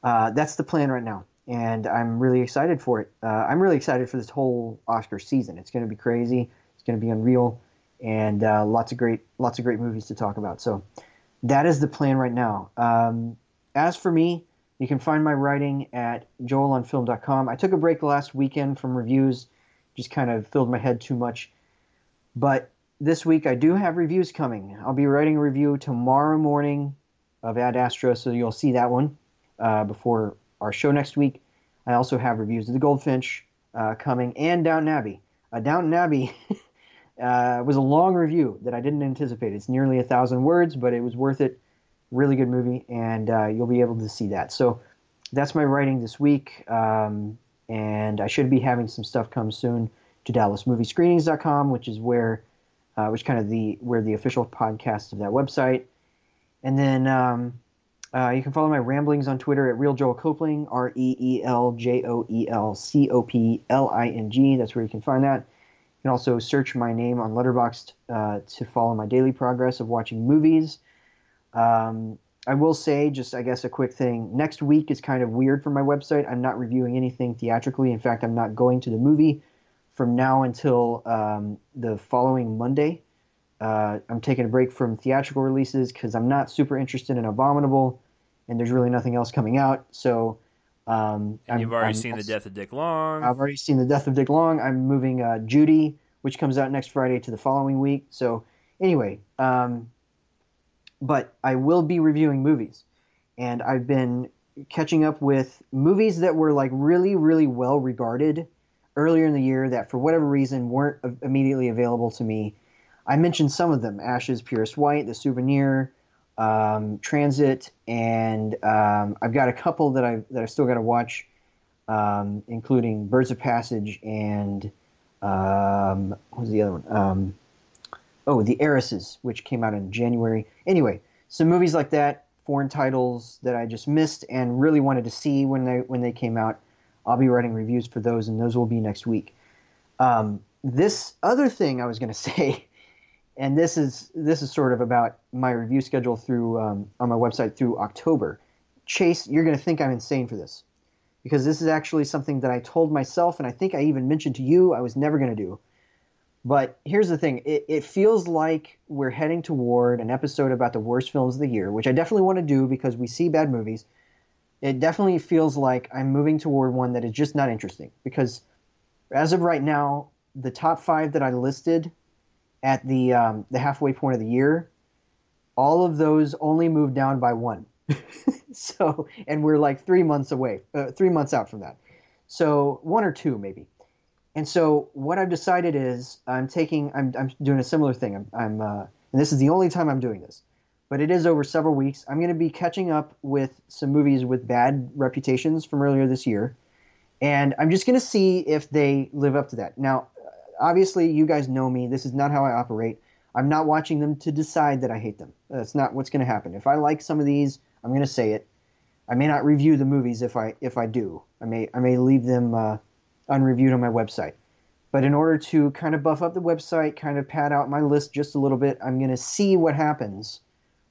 uh, that's the plan right now, and I'm really excited for it. Uh, I'm really excited for this whole Oscar season. It's going to be crazy. It's going to be unreal, and uh, lots of great lots of great movies to talk about. So that is the plan right now. Um, as for me, you can find my writing at joelonfilm.com. I took a break last weekend from reviews, just kind of filled my head too much. But this week I do have reviews coming. I'll be writing a review tomorrow morning of Ad Astra, so you'll see that one uh, before our show next week. I also have reviews of The Goldfinch uh, coming and Downton Abbey. Uh, Downton Abbey uh, was a long review that I didn't anticipate. It's nearly a thousand words, but it was worth it really good movie, and uh, you'll be able to see that. So that's my writing this week, um, and I should be having some stuff come soon to DallasMovieScreenings.com, which is where, uh, which kind of the where the official podcast of that website, and then. Um, uh, you can follow my ramblings on Twitter at Reel Joel Copling, R E E L J O E L C O P L I N G. That's where you can find that. You can also search my name on Letterboxd uh, to follow my daily progress of watching movies. Um, I will say, just I guess a quick thing. Next week is kind of weird for my website. I'm not reviewing anything theatrically. In fact, I'm not going to the movie from now until um, the following Monday. Uh, I'm taking a break from theatrical releases because I'm not super interested in Abominable, and there's really nothing else coming out. So, um, and you've already I'm, seen the death of Dick Long. I've already seen the death of Dick Long. I'm moving uh, Judy, which comes out next Friday, to the following week. So, anyway, um, but I will be reviewing movies. And I've been catching up with movies that were like really, really well regarded earlier in the year that for whatever reason weren't immediately available to me. I mentioned some of them Ash Is Purest White, The Souvenir, um, Transit, and um, I've got a couple that I that I still got to watch, um, including Birds of Passage and um, what was the other one? Um, oh, The Heiresses, which came out in January. Anyway, some movies like that, foreign titles that I just missed and really wanted to see when they when they came out. I'll be writing reviews for those, and those will be next week. Um, this other thing I was going to say, and this is this is sort of about my review schedule through um, on my website through October. Chase, you're going to think I'm insane for this because this is actually something that I told myself, and I think I even mentioned to you I was never going to do. But here's the thing it, it, feels like we're heading toward an episode about the worst films of the year, which I definitely want to do because we see bad movies. It definitely feels like I'm moving toward one that is just not interesting because as of right now, the top five that I listed at the um, the halfway point of the year, all of those only moved down by one. so, and we're like three months away, uh, three months out from that. So one or two maybe. And so what I've decided is I'm taking I'm I'm doing a similar thing. I'm, I'm uh, and this is the only time I'm doing this, but it is over several weeks. I'm going to be catching up with some movies with bad reputations from earlier this year, and I'm just going to see if they live up to that. Now, obviously, you guys know me. This is not how I operate. I'm not watching them to decide that I hate them. That's not what's going to happen. If I like some of these, I'm going to say it. I may not review the movies if I if I do. I may I may leave them uh, unreviewed on my website. But in order to kind of buff up the website, kind of pad out my list just a little bit, I'm going to see what happens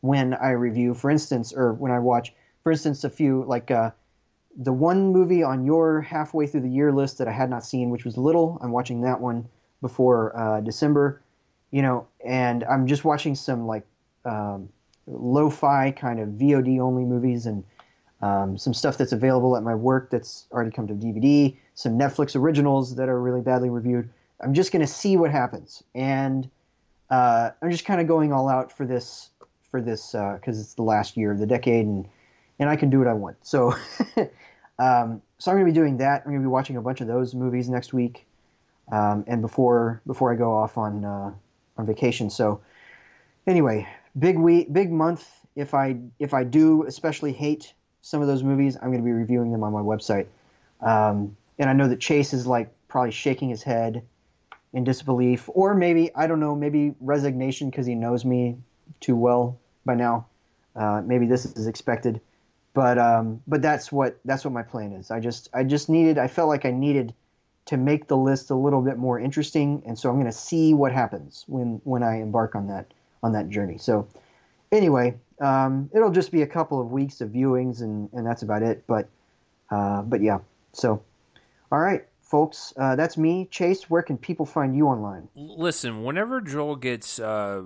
when I review, for instance, or when I watch, for instance, a few like uh, the one movie on your halfway through the year list that I had not seen, which was Little. I'm watching that one before uh, December, you know, and I'm just watching some like um, lo-fi kind of VOD only movies and um, some stuff that's available at my work that's already come to DVD, some Netflix originals that are really badly reviewed. I'm just going to see what happens, and uh, I'm just kind of going all out for this for this because uh, it's the last year of the decade, and and I can do what I want. So, um, so I'm going to be doing that. I'm going to be watching a bunch of those movies next week, um, and before before I go off on uh, on vacation. So, anyway, big week, big month. If I if I do especially hate some of those movies, I'm going to be reviewing them on my website. Um, and I know that Chase is like probably shaking his head in disbelief, or maybe I don't know, maybe resignation because he knows me too well by now. Uh, maybe this is expected, but um, but that's what that's what my plan is. I just I just needed I felt like I needed to make the list a little bit more interesting, and so I'm going to see what happens when when I embark on that on that journey. So anyway, um, it'll just be a couple of weeks of viewings, and, and that's about it. But uh, but yeah, so all right, folks, uh, that's me, Chase. Where can people find you online? Listen, whenever Joel gets uh,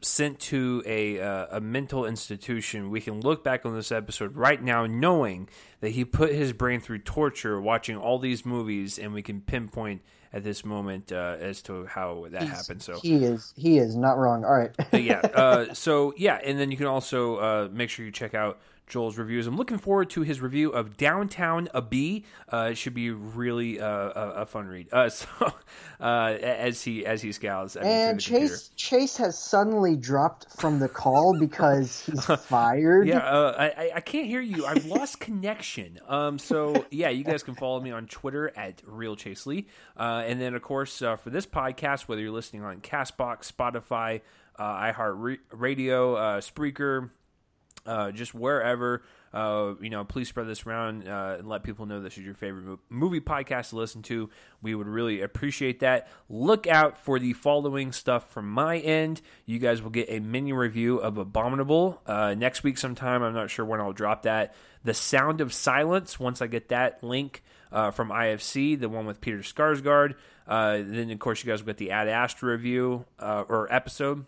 sent to a uh, a mental institution, we can look back on this episode right now, knowing that he put his brain through torture watching all these movies, and we can pinpoint at this moment uh, as to how that He's, happened. So he is he is not wrong. All right. yeah. Uh, so yeah, and then you can also uh, make sure you check out Joel's reviews. I'm looking forward to his review of Downtown Abbey. Uh, it should be really uh, a, a, fun read. Uh, so uh, as he as he scowls, and Chase computer. Chase has suddenly dropped from the call because he's fired. Yeah, uh, I I can't hear you. I've lost connection. Um, so yeah, you guys can follow me on Twitter at Real Chase Lee, uh, and then of course for this podcast, whether you're listening on Castbox, Spotify, iHeart Radio, Spreaker uh, just wherever. Uh, you know, please spread this around uh, and let people know this is your favorite movie podcast to listen to. We would really appreciate that. Look out for the following stuff from my end. You guys will get a mini review of Abominable uh, next week sometime. I'm not sure when I'll drop that. The Sound of Silence, once I get that link uh, from IFC, the one with Peter Sarsgaard. Uh, then, of course, you guys will get the Ad Astra review or episode.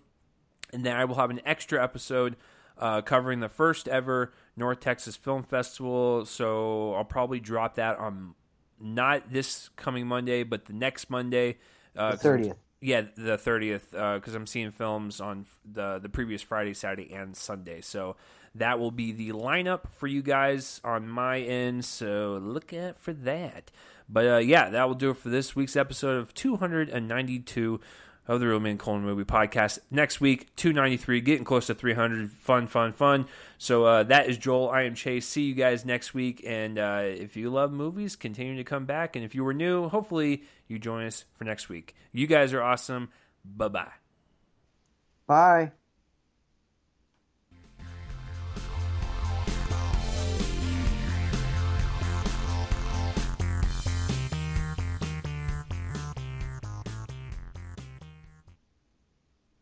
And then I will have an extra episode uh, covering the first ever North Texas Film Festival. So I'll probably drop that on not this coming Monday, but the next Monday. Uh, the thirtieth. Yeah, the thirtieth, because uh, I'm seeing films on the the previous Friday, Saturday, and Sunday. So that will be the lineup for you guys on my end. So look out for that. But uh, yeah, that will do it for this week's episode of 292 of the Real Men Colon Movie Podcast. Next week, 293, getting close to 300. Fun, fun, fun. So uh, that is Joel. I am Chase. See you guys next week. And uh, if you love movies, continue to come back. And if you were new, hopefully you join us for next week. You guys are awesome. Bye-bye. Bye.